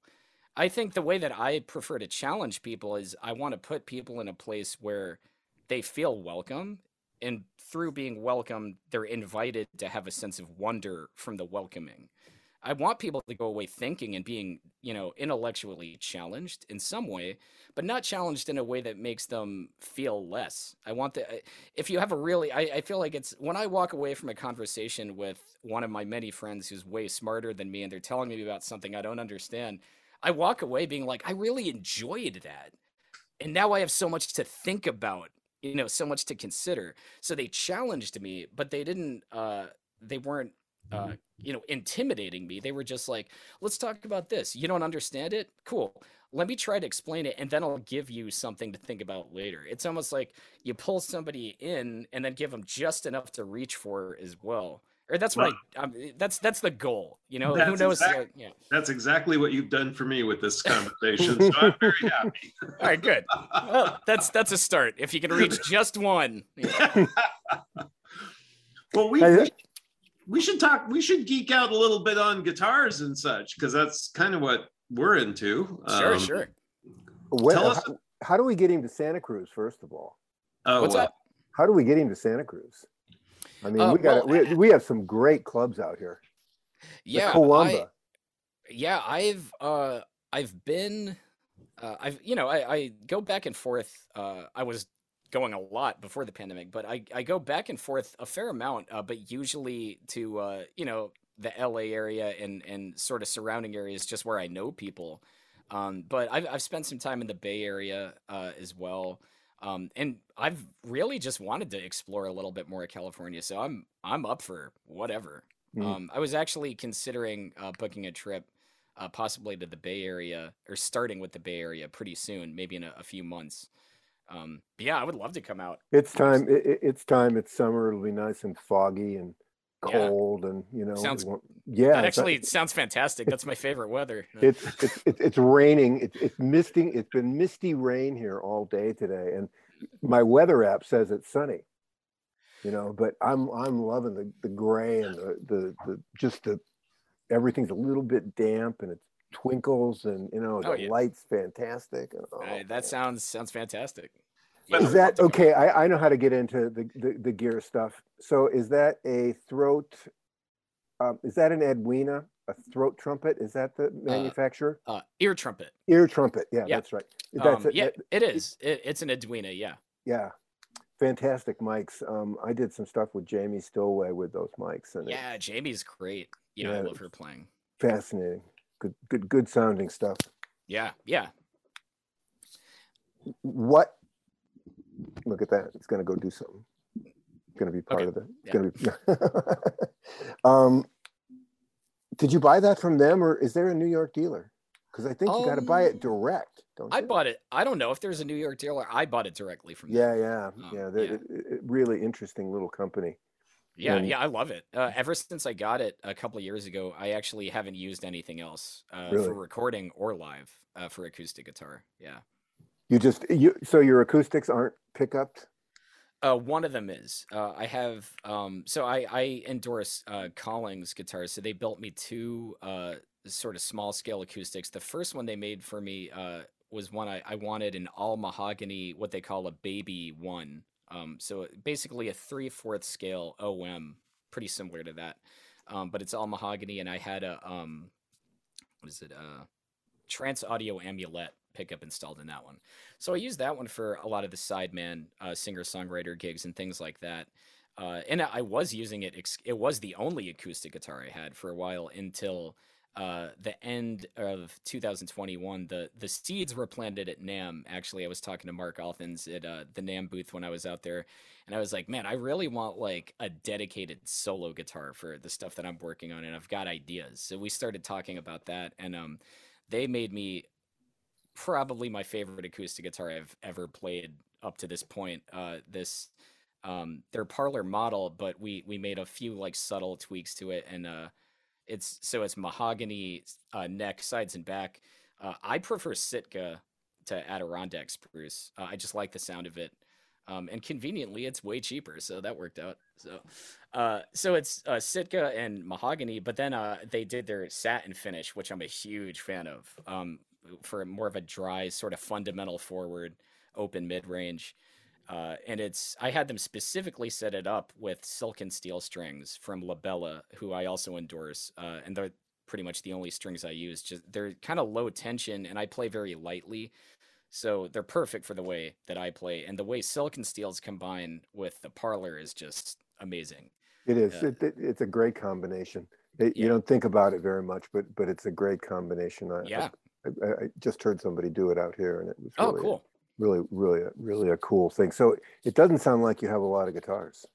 I think the way that I prefer to challenge people is I want to put people in a place where they feel welcome. And through being welcome, they're invited to have a sense of wonder from the welcoming. I want people to go away thinking and being, you know, intellectually challenged in some way, but not challenged in a way that makes them feel less. I want the, if you have a really, I, I feel like it's when I walk away from a conversation with one of my many friends who's way smarter than me and they're telling me about something I don't understand, I walk away being like, I really enjoyed that. And now I have so much to think about, you know, so much to consider. So they challenged me, but they didn't, uh, they weren't uh, mm-hmm. you know, intimidating me. They were just like, let's talk about this. You don't understand it? Cool. Let me try to explain it and then I'll give you something to think about later. It's almost like you pull somebody in and then give them just enough to reach for as well. or that's what I, um, that's that's the goal. You know, who knows? Exactly, uh, yeah. That's exactly what you've done for me with this *laughs* conversation. so I'm very happy. All right, good. Well, that's that's a start. If you can reach *laughs* just one. Yeah. *laughs* well, we, we we should talk. We should geek out a little bit on guitars and such because that's kind of what we're into. Sure, Um, sure. What, Tell us- how, how do we get him to Santa Cruz, first of all? Oh, What's well, up? How do we get him to Santa Cruz? I mean, Uh, we got well, we, we have some great clubs out here. The Yeah, I, yeah, I've uh, I've been, uh, I've you know, I, I go back and forth. Uh, I was going a lot before the pandemic, but I I go back and forth a fair amount. Uh, but usually to uh, you know, the LA area and and sort of surrounding areas, just where I know people. Um, but I've I've spent some time in the Bay Area uh, as well. Um, and I've really just wanted to explore a little bit more of California, so I'm I'm up for whatever. Mm. Um, I was actually considering uh, booking a trip, uh, possibly to the Bay Area, or starting with the Bay Area pretty soon, maybe in a, a few months. Um, yeah, I would love to come out. It's time. It, it- it's time. It's summer. It'll be nice and foggy and Yeah. cold, and you know. Sounds- it yeah. that it's- actually sounds fantastic. That's my favorite weather. *laughs* it's it's it's, it's raining. It's it's misting. It's been misty rain here all day today, and my weather app says it's sunny. You know, but I'm I'm loving the the gray and the the, the just the everything's a little bit damp and it twinkles and you know the Oh, yeah. lights fantastic. and- oh, Uh, that man. sounds sounds fantastic. But Yeah, Is that okay? I, I know how to get into the, the, the gear stuff. So is that a throat? Um, is that an Edwina, a throat trumpet? Is that the manufacturer? Uh, ear trumpet. Ear trumpet. Yeah, yeah. that's right. That's Um, it. yeah, that- it is. It, it's an Edwina. Yeah. yeah. Fantastic mics. Um, I did some stuff with Jamie Stillway with those mics, and it's Yeah, Jamie's great. Yeah, I love her playing. fascinating. Good, good, good sounding stuff. Yeah, yeah. What? Look at that. It's going to go do something. It's going to be part Okay, of it It's yeah. going to be. *laughs* um, did you buy that from them, or is there a New York dealer? Because I think you got to buy it Um, direct. Don't I you? bought it. I don't know if there's a New York dealer. I bought it directly from them. Yeah, yeah, Um, yeah. They're, yeah. it- it- really interesting little company. Yeah, And- yeah, I love it. Uh, ever since I got it a couple of years ago, I actually haven't used anything else uh, Really? for recording or live uh, for acoustic guitar. Yeah, You just you so your acoustics aren't pickups. uh, one of them is uh, I have. Um, so I I endorse uh, Collings guitars. So they built me two uh, sort of small scale acoustics. The first one they made for me uh, was one I, I wanted an all mahogany, what they call a baby one. Um, so basically a three fourth scale OM, pretty similar to that. Um, but it's all mahogany, and I had a um, what is it? Uh, Trance Audio Amulet pickup installed in that one. So I used that one for a lot of the sideman uh, singer songwriter gigs and things like that. Uh, and I was using it. It was the only acoustic guitar I had for a while until uh, the end of 2021. The the seeds were planted at NAMM. Actually, I was talking to Mark Althans at uh, the NAMM booth when I was out there, and I was like, man, I really want like a dedicated solo guitar for the stuff that I'm working on, and I've got ideas. So we started talking about that, and um, they made me probably my favorite acoustic guitar I've ever played up to this point. Uh, this um, their parlor model, but we we made a few like subtle tweaks to it, and uh, it's so it's mahogany uh, neck, sides and back. Uh, I prefer Sitka to Adirondack spruce. Uh, I just like the sound of it. Um, and conveniently, it's way cheaper, so that worked out. So, uh, so it's uh, Sitka and mahogany, but then uh, they did their satin finish, which I'm a huge fan of, um, for more of a dry, sort of fundamental forward, open mid range. Uh, and it's I had them specifically set it up with silken steel strings from La Bella, who I also endorse, uh, and they're pretty much the only strings I use. Just they're kind of low tension, and I play very lightly, so they're perfect for the way that I play. And the way silken steels combine with the parlor is just amazing. It is. Yeah. It, it- it's a great combination. It, You don't think about it very much, but but it's a great combination. I, Yeah. I, I, I just heard somebody do it out here, and it was Oh, cool. Really, really, a- really a cool thing. So it doesn't sound like you have a lot of guitars.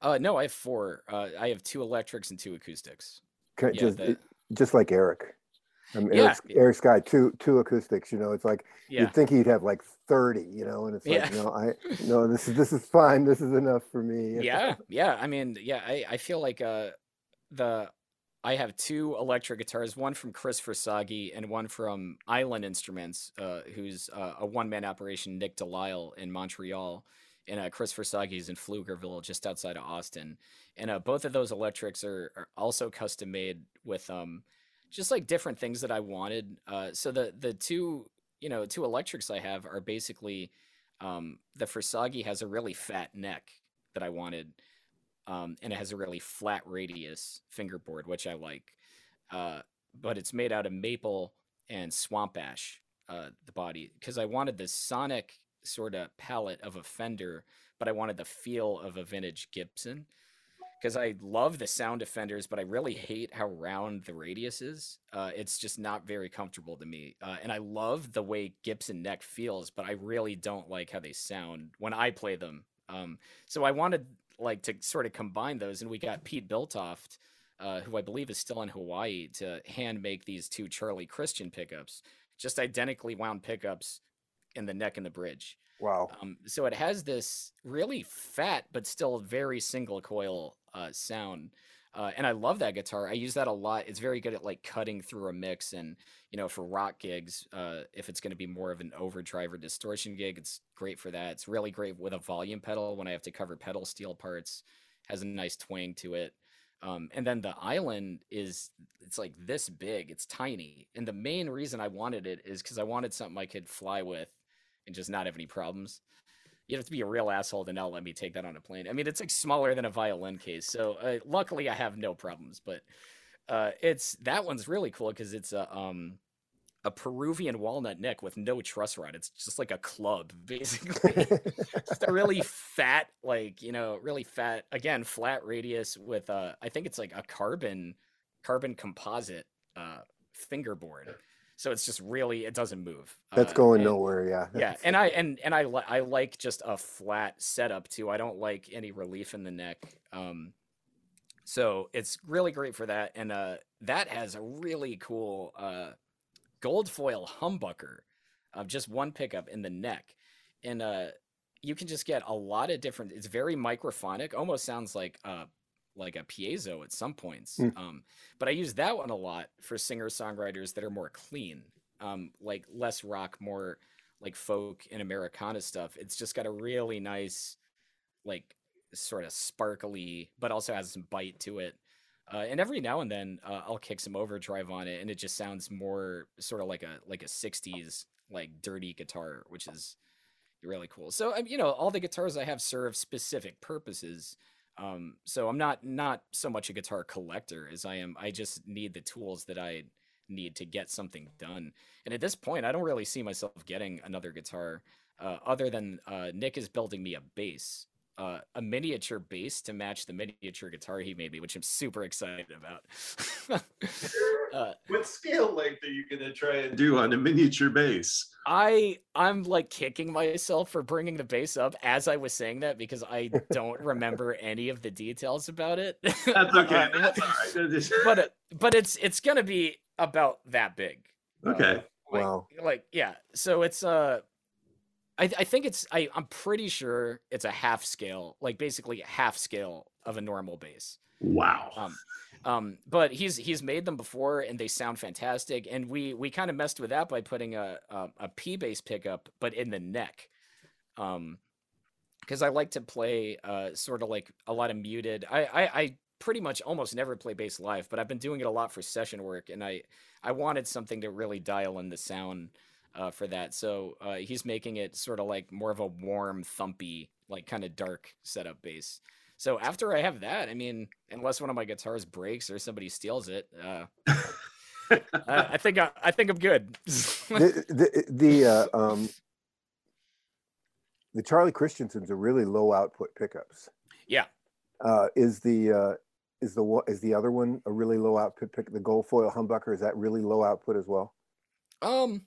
Uh, no, I have four. Uh, I have two electrics and two acoustics. Yeah, just, the- just like Eric. I mean, yeah. Eric's, Eric's got two two acoustics. You know, it's like yeah. you'd think he'd have like thirty. You know, and it's like, yeah. no, I no, this is this is fine. This is enough for me. Yeah, yeah. I mean, yeah, I I feel like uh the I have two electric guitars, one from Chris Versaggi and one from Island Instruments, uh, who's uh, a one man operation, Nick Delisle in Montreal. And uh, Chris is in Pflugerville, just outside of Austin. And uh, both of those electrics are, are also custom made with um, just like different things that I wanted. Uh, so the the two you know two electrics I have are basically um, the Versaggi has a really fat neck that I wanted um, and it has a really flat radius fingerboard, which I like. Uh, but it's made out of maple and swamp ash, uh, the body, because I wanted the sonic sort of palette of a Fender, but I wanted the feel of a vintage Gibson. Because I love the sound of Fenders, but I really hate how round the radius is. Uh, it's just not very comfortable to me. Uh, and I love the way Gibson neck feels, but I really don't like how they sound when I play them. Um, so I wanted like to sort of combine those, and we got Pete Biltoft, uh, who I believe is still in Hawaii, to hand make these two Charlie Christian pickups, just identically wound pickups in the neck and the bridge. Wow. Um, so it has this really fat but still very single coil uh, sound. Uh, and I love that guitar. I use that a lot. It's very good at like cutting through a mix, and you know, for rock gigs, uh, if it's going to be more of an overdrive or distortion gig, it's great for that. It's really great with a volume pedal when I have to cover pedal steel parts. Has a nice twang to it. Um, and then the island is it's like this big. It's tiny, and the main reason I wanted it is because I wanted something I could fly with and just not have any problems you have to be a real asshole to not let me take that on a plane. I mean, it's like smaller than a violin case, so uh, luckily I have no problems. But uh, it's that one's really cool because it's a um a Peruvian walnut neck with no truss rod. It's just like a club, *laughs* basically. just a really *laughs* fat, like you know, really fat. Again, flat radius with uh, I think it's like a carbon carbon composite uh fingerboard so it's just really it doesn't move. That's uh, going and, nowhere. Yeah. *laughs* Yeah, and I and and I I like just a flat setup too. I don't like any relief in the neck. Um, so it's really great for that, and uh, that has a really cool uh, gold foil humbucker of just one pickup in the neck, and uh, you can just get a lot of different. It's very microphonic, almost sounds like uh, like a piezo at some points. Mm. Um, but I use that one a lot for singer songwriters that are more clean, um, like less rock, more like folk and Americana stuff. It's just got a really nice, like sort of sparkly, but also has some bite to it. Uh, and every now and then uh, I'll kick some overdrive on it, and it just sounds more sort of like a like a '60s like dirty guitar, which is really cool. So you know, all the guitars I have serve specific purposes. Um, so I'm not not so much a guitar collector as I am. I just need the tools that I need to get something done. And at this point, I don't really see myself getting another guitar, uh, other than uh, Nick is building me a bass uh, a miniature bass to match the miniature guitar he made me, which I'm super excited about. *laughs* uh, what scale length are you gonna try and do on a miniature bass? I I'm like kicking myself for bringing the bass up as I was saying that because I don't remember *laughs* any of the details about it. That's okay. *laughs* uh, That's all right. but uh, but it's it's gonna be about that big. Okay. Uh, like, wow. Like yeah. So it's uh I, I think it's I, I'm pretty sure it's a half scale, like basically a half scale of a normal bass. Wow. Um, um, but he's he's made them before and they sound fantastic. And we we kind of messed with that by putting a a, a P bass pickup, but in the neck. Um, because I like to play uh sort of like a lot of muted. I, I I pretty much almost never play bass live, but I've been doing it a lot for session work, and I I wanted something to really dial in the sound uh, for that. So uh, he's making it sort of like more of a warm, thumpy, like kind of dark setup bass. So after I have that, I mean, unless one of my guitars breaks or somebody steals it, uh, I, I, think I, I, think I'm good. *laughs* the the, the uh, um, the Charlie Christiansons are really low output pickups. Yeah. Uh, is the uh, is the is the other one a really low output pick? The gold foil humbucker is that really low output as well? Um,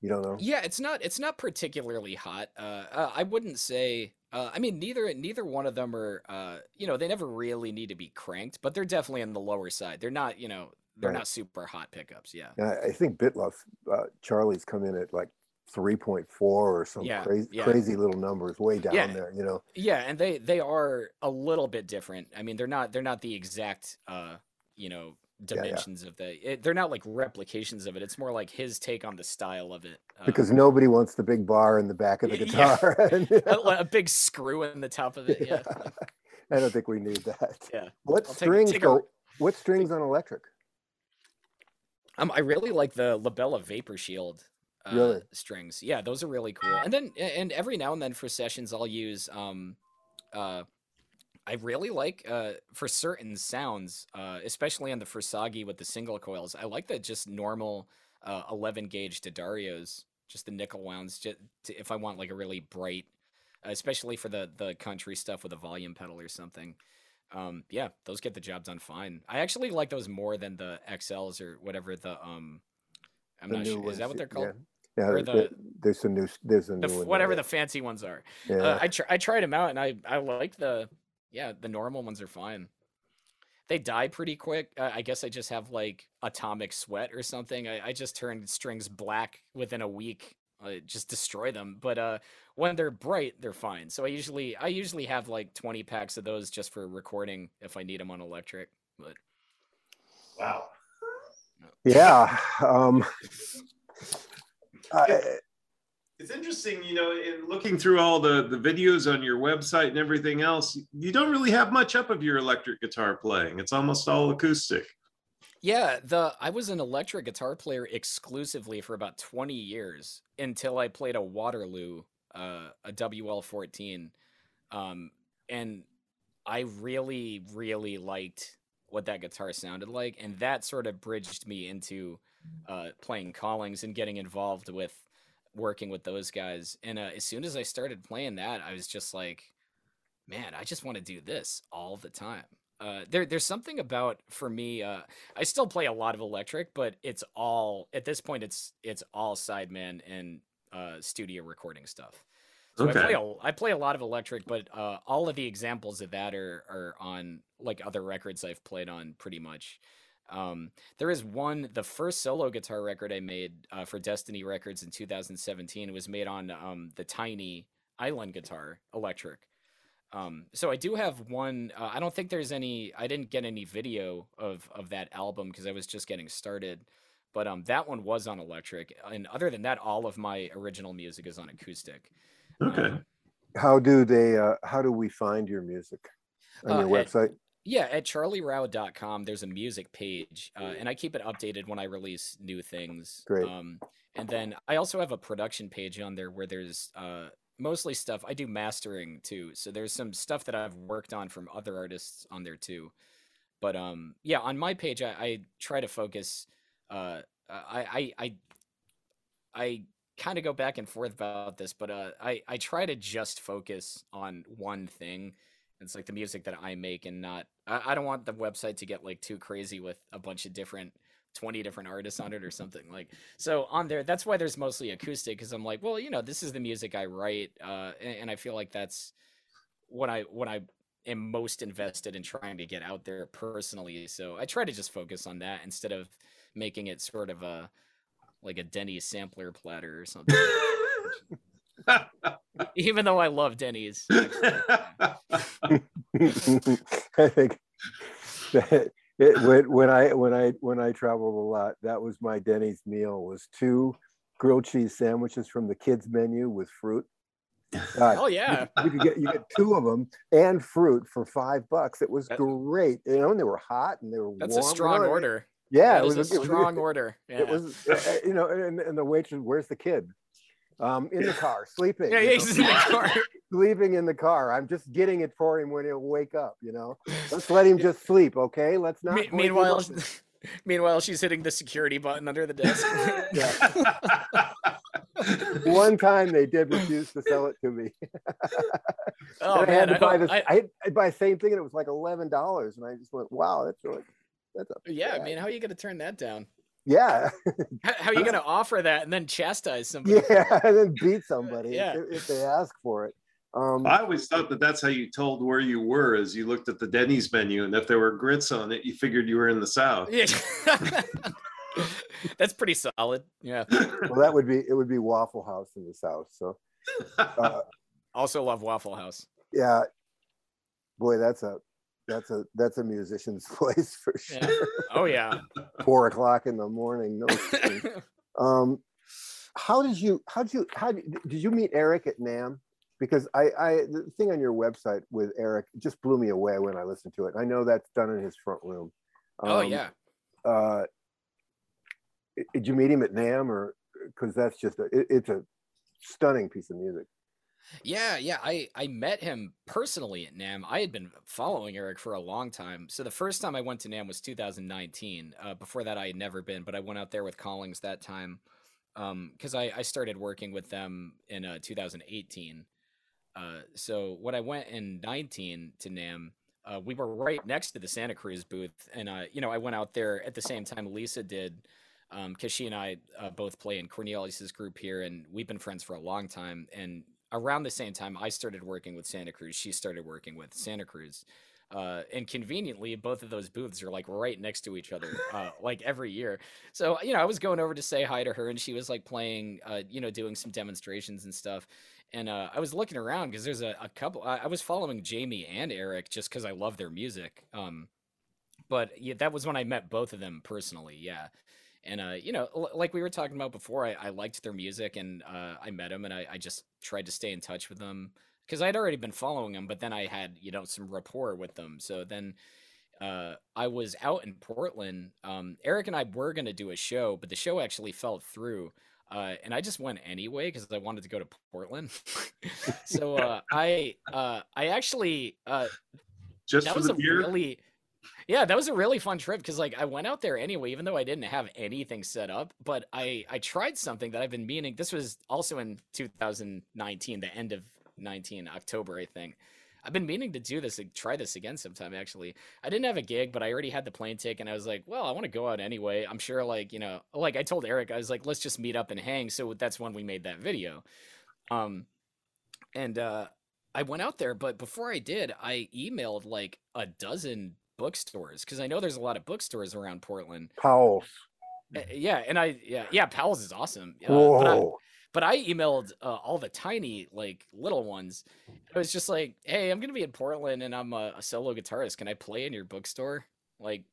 you don't know? Yeah, it's not it's not particularly hot. Uh, uh, I wouldn't say. Uh, I mean, neither neither one of them are. Uh, you know, they never really need to be cranked, but they're definitely on the lower side. They're not. You know, they're right. not super hot pickups. Yeah. And I, I think Biltoft, uh, Charlie's come in at like 3.4 or some yeah, crazy yeah. crazy little numbers way down yeah. there you know yeah and they they are a little bit different i mean they're not they're not the exact uh you know dimensions of the it, they're not like replications of it. It's more like his take on the style of it uh, because nobody wants the big bar in the back of the *laughs* guitar. *laughs* *laughs* A, a, big screw in the top of it yeah, i don't think we need that. Yeah. What I'll strings take, take go, a, what strings on electric? Um i really like the La Bella vapor shield uh, really? strings. Yeah, those are really cool. And then and every now and then for sessions I'll use um uh I really like uh for certain sounds, uh especially on the Versaggi with the single coils. I like the just normal uh 11 gauge D'Addarios, just the nickel wounds just to, if I want like a really bright especially for the the country stuff with a volume pedal or something. Um yeah, those get the job done fine. I actually like those more than the XLs or whatever the um I'm the not sure. Ones, is that what they're called? Yeah. Yeah, the, there's a new there's a new the, whatever the fancy ones are. Uh, yeah. Uh, I tr- I tried them out and I I like the yeah the normal ones are fine. They die pretty quick. Uh, I guess I just have like atomic sweat or something. I, I just turned strings black within a week. I just destroy them. But uh, when they're bright, they're fine. So I usually I usually have like 20 packs of those just for recording if I need them on electric. But wow. Yeah. Um, *laughs* it's interesting, you know, in looking through all the the videos on your website and everything else, you don't really have much up of your electric guitar playing. It's almost all acoustic. Yeah, the I was an electric guitar player exclusively for about 20 years until I played a Waterloo, uh, a WL14. Um, and I really, really liked what that guitar sounded like. And that sort of bridged me into uh, playing Collings and getting involved with working with those guys. And uh, as soon as I started playing that, I was just like, man, I just want to do this all the time. Uh, there, there's something about for me. Uh, I still play a lot of electric, but it's all at this point. It's it's all sideman and uh, studio recording stuff. So okay. I play a, I play a lot of electric, but uh, all of the examples of that are are on like other records I've played on pretty much. Um, there is one, the first solo guitar record I made uh, for Destiny Records in 2017 was made on um, the tiny island guitar, electric. Um, so I do have one. Uh, I don't think there's any. I didn't get any video of of that album because I was just getting started. But um, that one was on electric, and other than that, all of my original music is on acoustic. Okay. Um, how do they? Uh, how do we find your music on your uh, website? Yeah, at charlierauh.com, there's a music page, uh, and I keep it updated when I release new things. Great. Um, and then I also have a production page on there where there's uh, mostly stuff. I do mastering too, so there's some stuff that I've worked on from other artists on there too. But um, yeah, on my page, I, I try to focus. Uh, I I I, I kind of go back and forth about this, but uh, I I try to just focus on one thing it's like the music that I make and not I, I don't want the website to get like too crazy with a bunch of different 20 different artists on it or something like so on there that's why there's mostly acoustic because i'm like well you know this is the music i write uh, and, and, i feel like that's what i what i am most invested in trying to get out there personally so i try to just focus on that instead of making it sort of a like a denny's sampler platter or something *laughs* Even though I love Denny's. *laughs* *laughs* I think that it, when, when I when I when I traveled a lot, that was my Denny's meal was two grilled cheese sandwiches from the kids menu with fruit. God, oh yeah, you, you, could get you get two of them and fruit for five bucks. It was great, you know. And they were hot and they were. That's warm, a strong order. Yeah, it was, a strong it was, order. Yeah. It was, uh, you know, and, and the waitress, where's the kid? Um, in the car, *laughs* sleeping. Yeah, he's in the car. *laughs* sleeping in the car. I'm just getting it for him when he'll wake up. You know, let's let him just sleep. Okay, let's not. Me- meanwhile, *laughs* meanwhile, she's hitting the security button under the desk. One time they did refuse to sell it to me. oh man, I had to I buy this. I, I had buy the same thing, and it was like eleven dollars, and I just went, "Wow, that's really." That's a yeah, I mean, how are you going to turn that down? Yeah. *laughs* how, how, are you going to offer that and then chastise somebody? Yeah, and then beat *laughs* somebody yeah. if, if, they ask for it. Um, I always thought that that's how you told where you were, as you looked at the Denny's menu, and if there were grits on it, you figured you were in the South. Yeah. *laughs* that's pretty solid. Yeah. Well, that would be it. Would be Waffle House in the South. So. Uh, also love Waffle House. Yeah. Boy, that's a that's a that's a musician's *laughs* place for sure. Yeah. Oh yeah. Four o'clock in the morning. No. *laughs* um, how did you? How did you? How did, did you meet Eric at NAMM? Because I, I, the thing on your website with Eric just blew me away when I listened to it. I know that's done in his front room. Oh, um, oh yeah. Uh, did you meet him at NAMM or? Because that's just a, it, it's a stunning piece of music. Yeah, yeah. I I met him personally at NAMM. I had been following Eric for a long time. So the first time I went to NAMM was 2019. Uh, before that, I had never been, but I went out there with Collings that time because um, I I started working with them in uh, 2018. Uh, so when I went in 19 to NAMM. uh, we were right next to the Santa Cruz booth, and uh, you know I went out there at the same time Lisa did because um, she and I uh, both play in Cornelius's group here, and we've been friends for a long time. And around the same time I started working with Santa Cruz, she started working with Santa Cruz. Uh, and conveniently, both of those booths are like right next to each other, uh, *laughs* like every year. So, you know, I was going over to say hi to her, and she was like playing, uh, you know, doing some demonstrations and stuff. And uh, I was looking around because there's a, a couple. I, I, was following Jamie and Eric just because I love their music. Um, but yeah, that was when I met both of them personally. Yeah, and uh, you know, l- like we were talking about before, I, I liked their music, and uh, I met them, and I, I just tried to stay in touch with them because I'd already been following them, but then I had you know some rapport with them. So then uh, I was out in Portland. Um, Eric and I were gonna do a show, but the show actually fell through. Uh, and I just went anyway because I wanted to go to Portland. *laughs* so uh, I uh, I actually uh, just that was a beer? really yeah, that was a really fun trip because like I went out there anyway, even though I didn't have anything set up. But I I tried something that I've been meaning. This was also in 2019, the end of 19 October, I think. I've been meaning to do this, and try this again sometime. Actually, I didn't have a gig, but I already had the plane ticket, and I was like, well, I want to go out anyway. I'm sure, like you know, like I told Eric, I was like, let's just meet up and hang. So that's when we made that video. Um, and uh, I went out there, but before I did, I emailed like a dozen bookstores because I know there's a lot of bookstores around Portland. Powell's. Uh, yeah, and I yeah yeah Powell's is awesome. Uh, Whoa. But I, but I emailed uh, all the tiny like little ones. It was just like, hey, I'm gonna be in Portland and I'm a, a solo guitarist. Can I play in your bookstore? Like,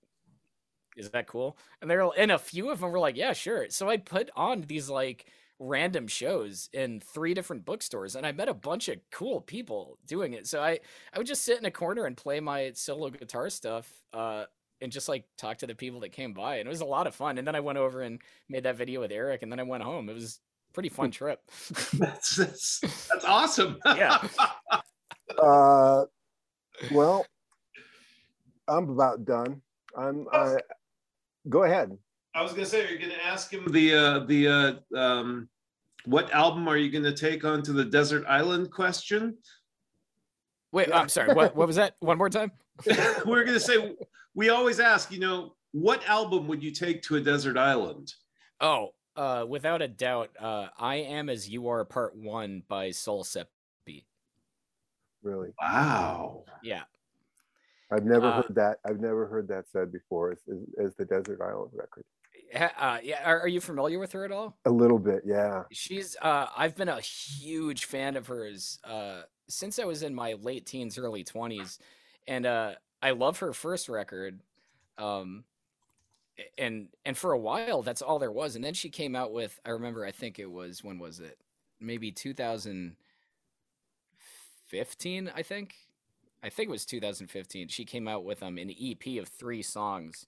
is that cool? And they're and a few of them were like, yeah, sure. So I put on these like random shows in three different bookstores and I met a bunch of cool people doing it. So I I would just sit in a corner and play my solo guitar stuff uh and just like talk to the people that came by and it was a lot of fun. And then I went over and made that video with Eric and then I went home. It was pretty fun trip. *laughs* that's, that's that's awesome. *laughs* yeah. *laughs* uh well I'm about done. I'm uh, go ahead. I was gonna say, you're you gonna ask him the uh, the uh, um, what album are you gonna take on to the desert island question? Wait, I'm sorry. What what was that? One more time. *laughs* We're gonna say we always ask, you know, what album would you take to a desert island? Oh, uh, without a doubt, uh, I am as you are, part one by Sol Seppy. Really? Wow. Yeah. I've never uh, heard that. I've never heard that said before as, as, as the desert island record. Uh, yeah, are, are, you familiar with her at all? A little bit, yeah. She's. Uh, I've been a huge fan of hers uh, since I was in my late teens, early twenties, and uh, I love her first record. Um, and and for a while, that's all there was. And then she came out with. I remember. I think it was when was it? Maybe 2015. I think. I think it was 2015. She came out with um an EP of three songs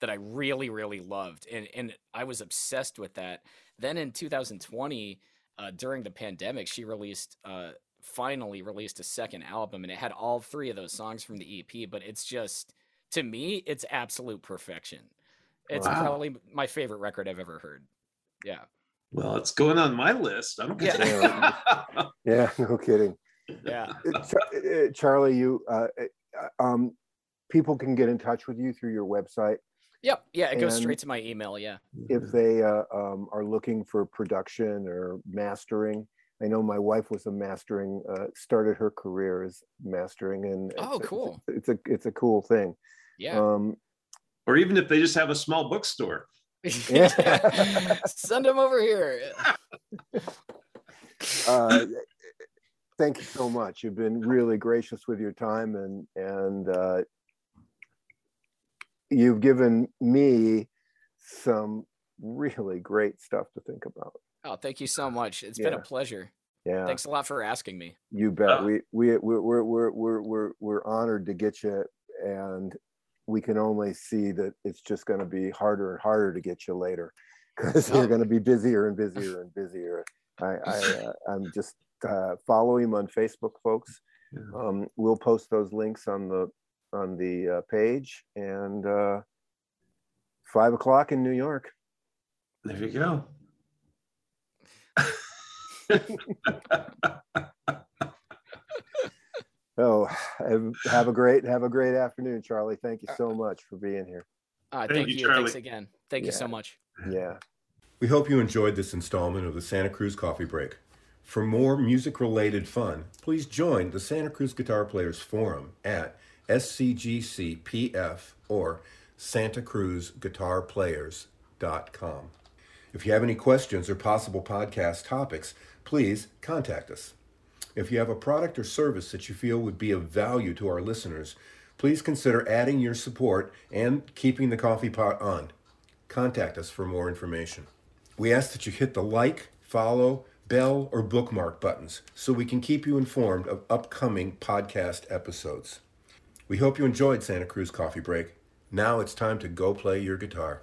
that I really, really loved. And, and I was obsessed with that. Then in 2020, uh, during the pandemic, she released, uh, finally released a second album and it had all three of those songs from the EP. But it's just, to me, it's absolute perfection. It's wow. probably my favorite record I've ever heard. Yeah. Well, it's going on my list. I'm yeah. *laughs* yeah, *laughs* no kidding. Yeah. Uh, Charlie, you, uh, uh, um, people can get in touch with you through your website Yep. Yeah, it goes straight to my email. Yeah. If they uh, um, are looking for production or mastering, I know my wife was a mastering, uh, started her career as mastering, and oh, it's, cool! It's, it's a it's a cool thing. Yeah. Um, or even if they just have a small bookstore. yeah. *laughs* Send them over here. *laughs* uh, thank you so much. You've been really gracious with your time, and and uh, you've given me some really great stuff to think about. Oh, thank you so much. It's yeah. been a pleasure. Yeah. Thanks a lot for asking me. You bet. Uh, we we we're we're we're we're we're honored to get you, and we can only see that it's just going to be harder and harder to get you later because oh. you're going to be busier and busier and busier. I, I uh, I'm just uh, follow him on Facebook, folks. Um, we'll post those links on the on the uh, page and uh, five o'clock in New York. There you go. *laughs* oh, have a great have a great afternoon, Charlie. Thank you so much for being here. Uh, thank, thank, you, Charlie. Thanks again. Thank yeah. you so much. Yeah. We hope you enjoyed this installment of the Santa Cruz Coffee Break. For more music related fun, please join the Santa Cruz Guitar Players Forum at scgcpf or santacruzguitarplayers.com. If you have any questions or possible podcast topics, please contact us. If you have a product or service that you feel would be of value to our listeners, please consider adding your support and keeping the coffee pot on. Contact us for more information. We ask that you hit the like, follow, bell, or bookmark buttons so we can keep you informed of upcoming podcast episodes. We hope you enjoyed Santa Cruz Coffee Break. Now it's time to go play your guitar.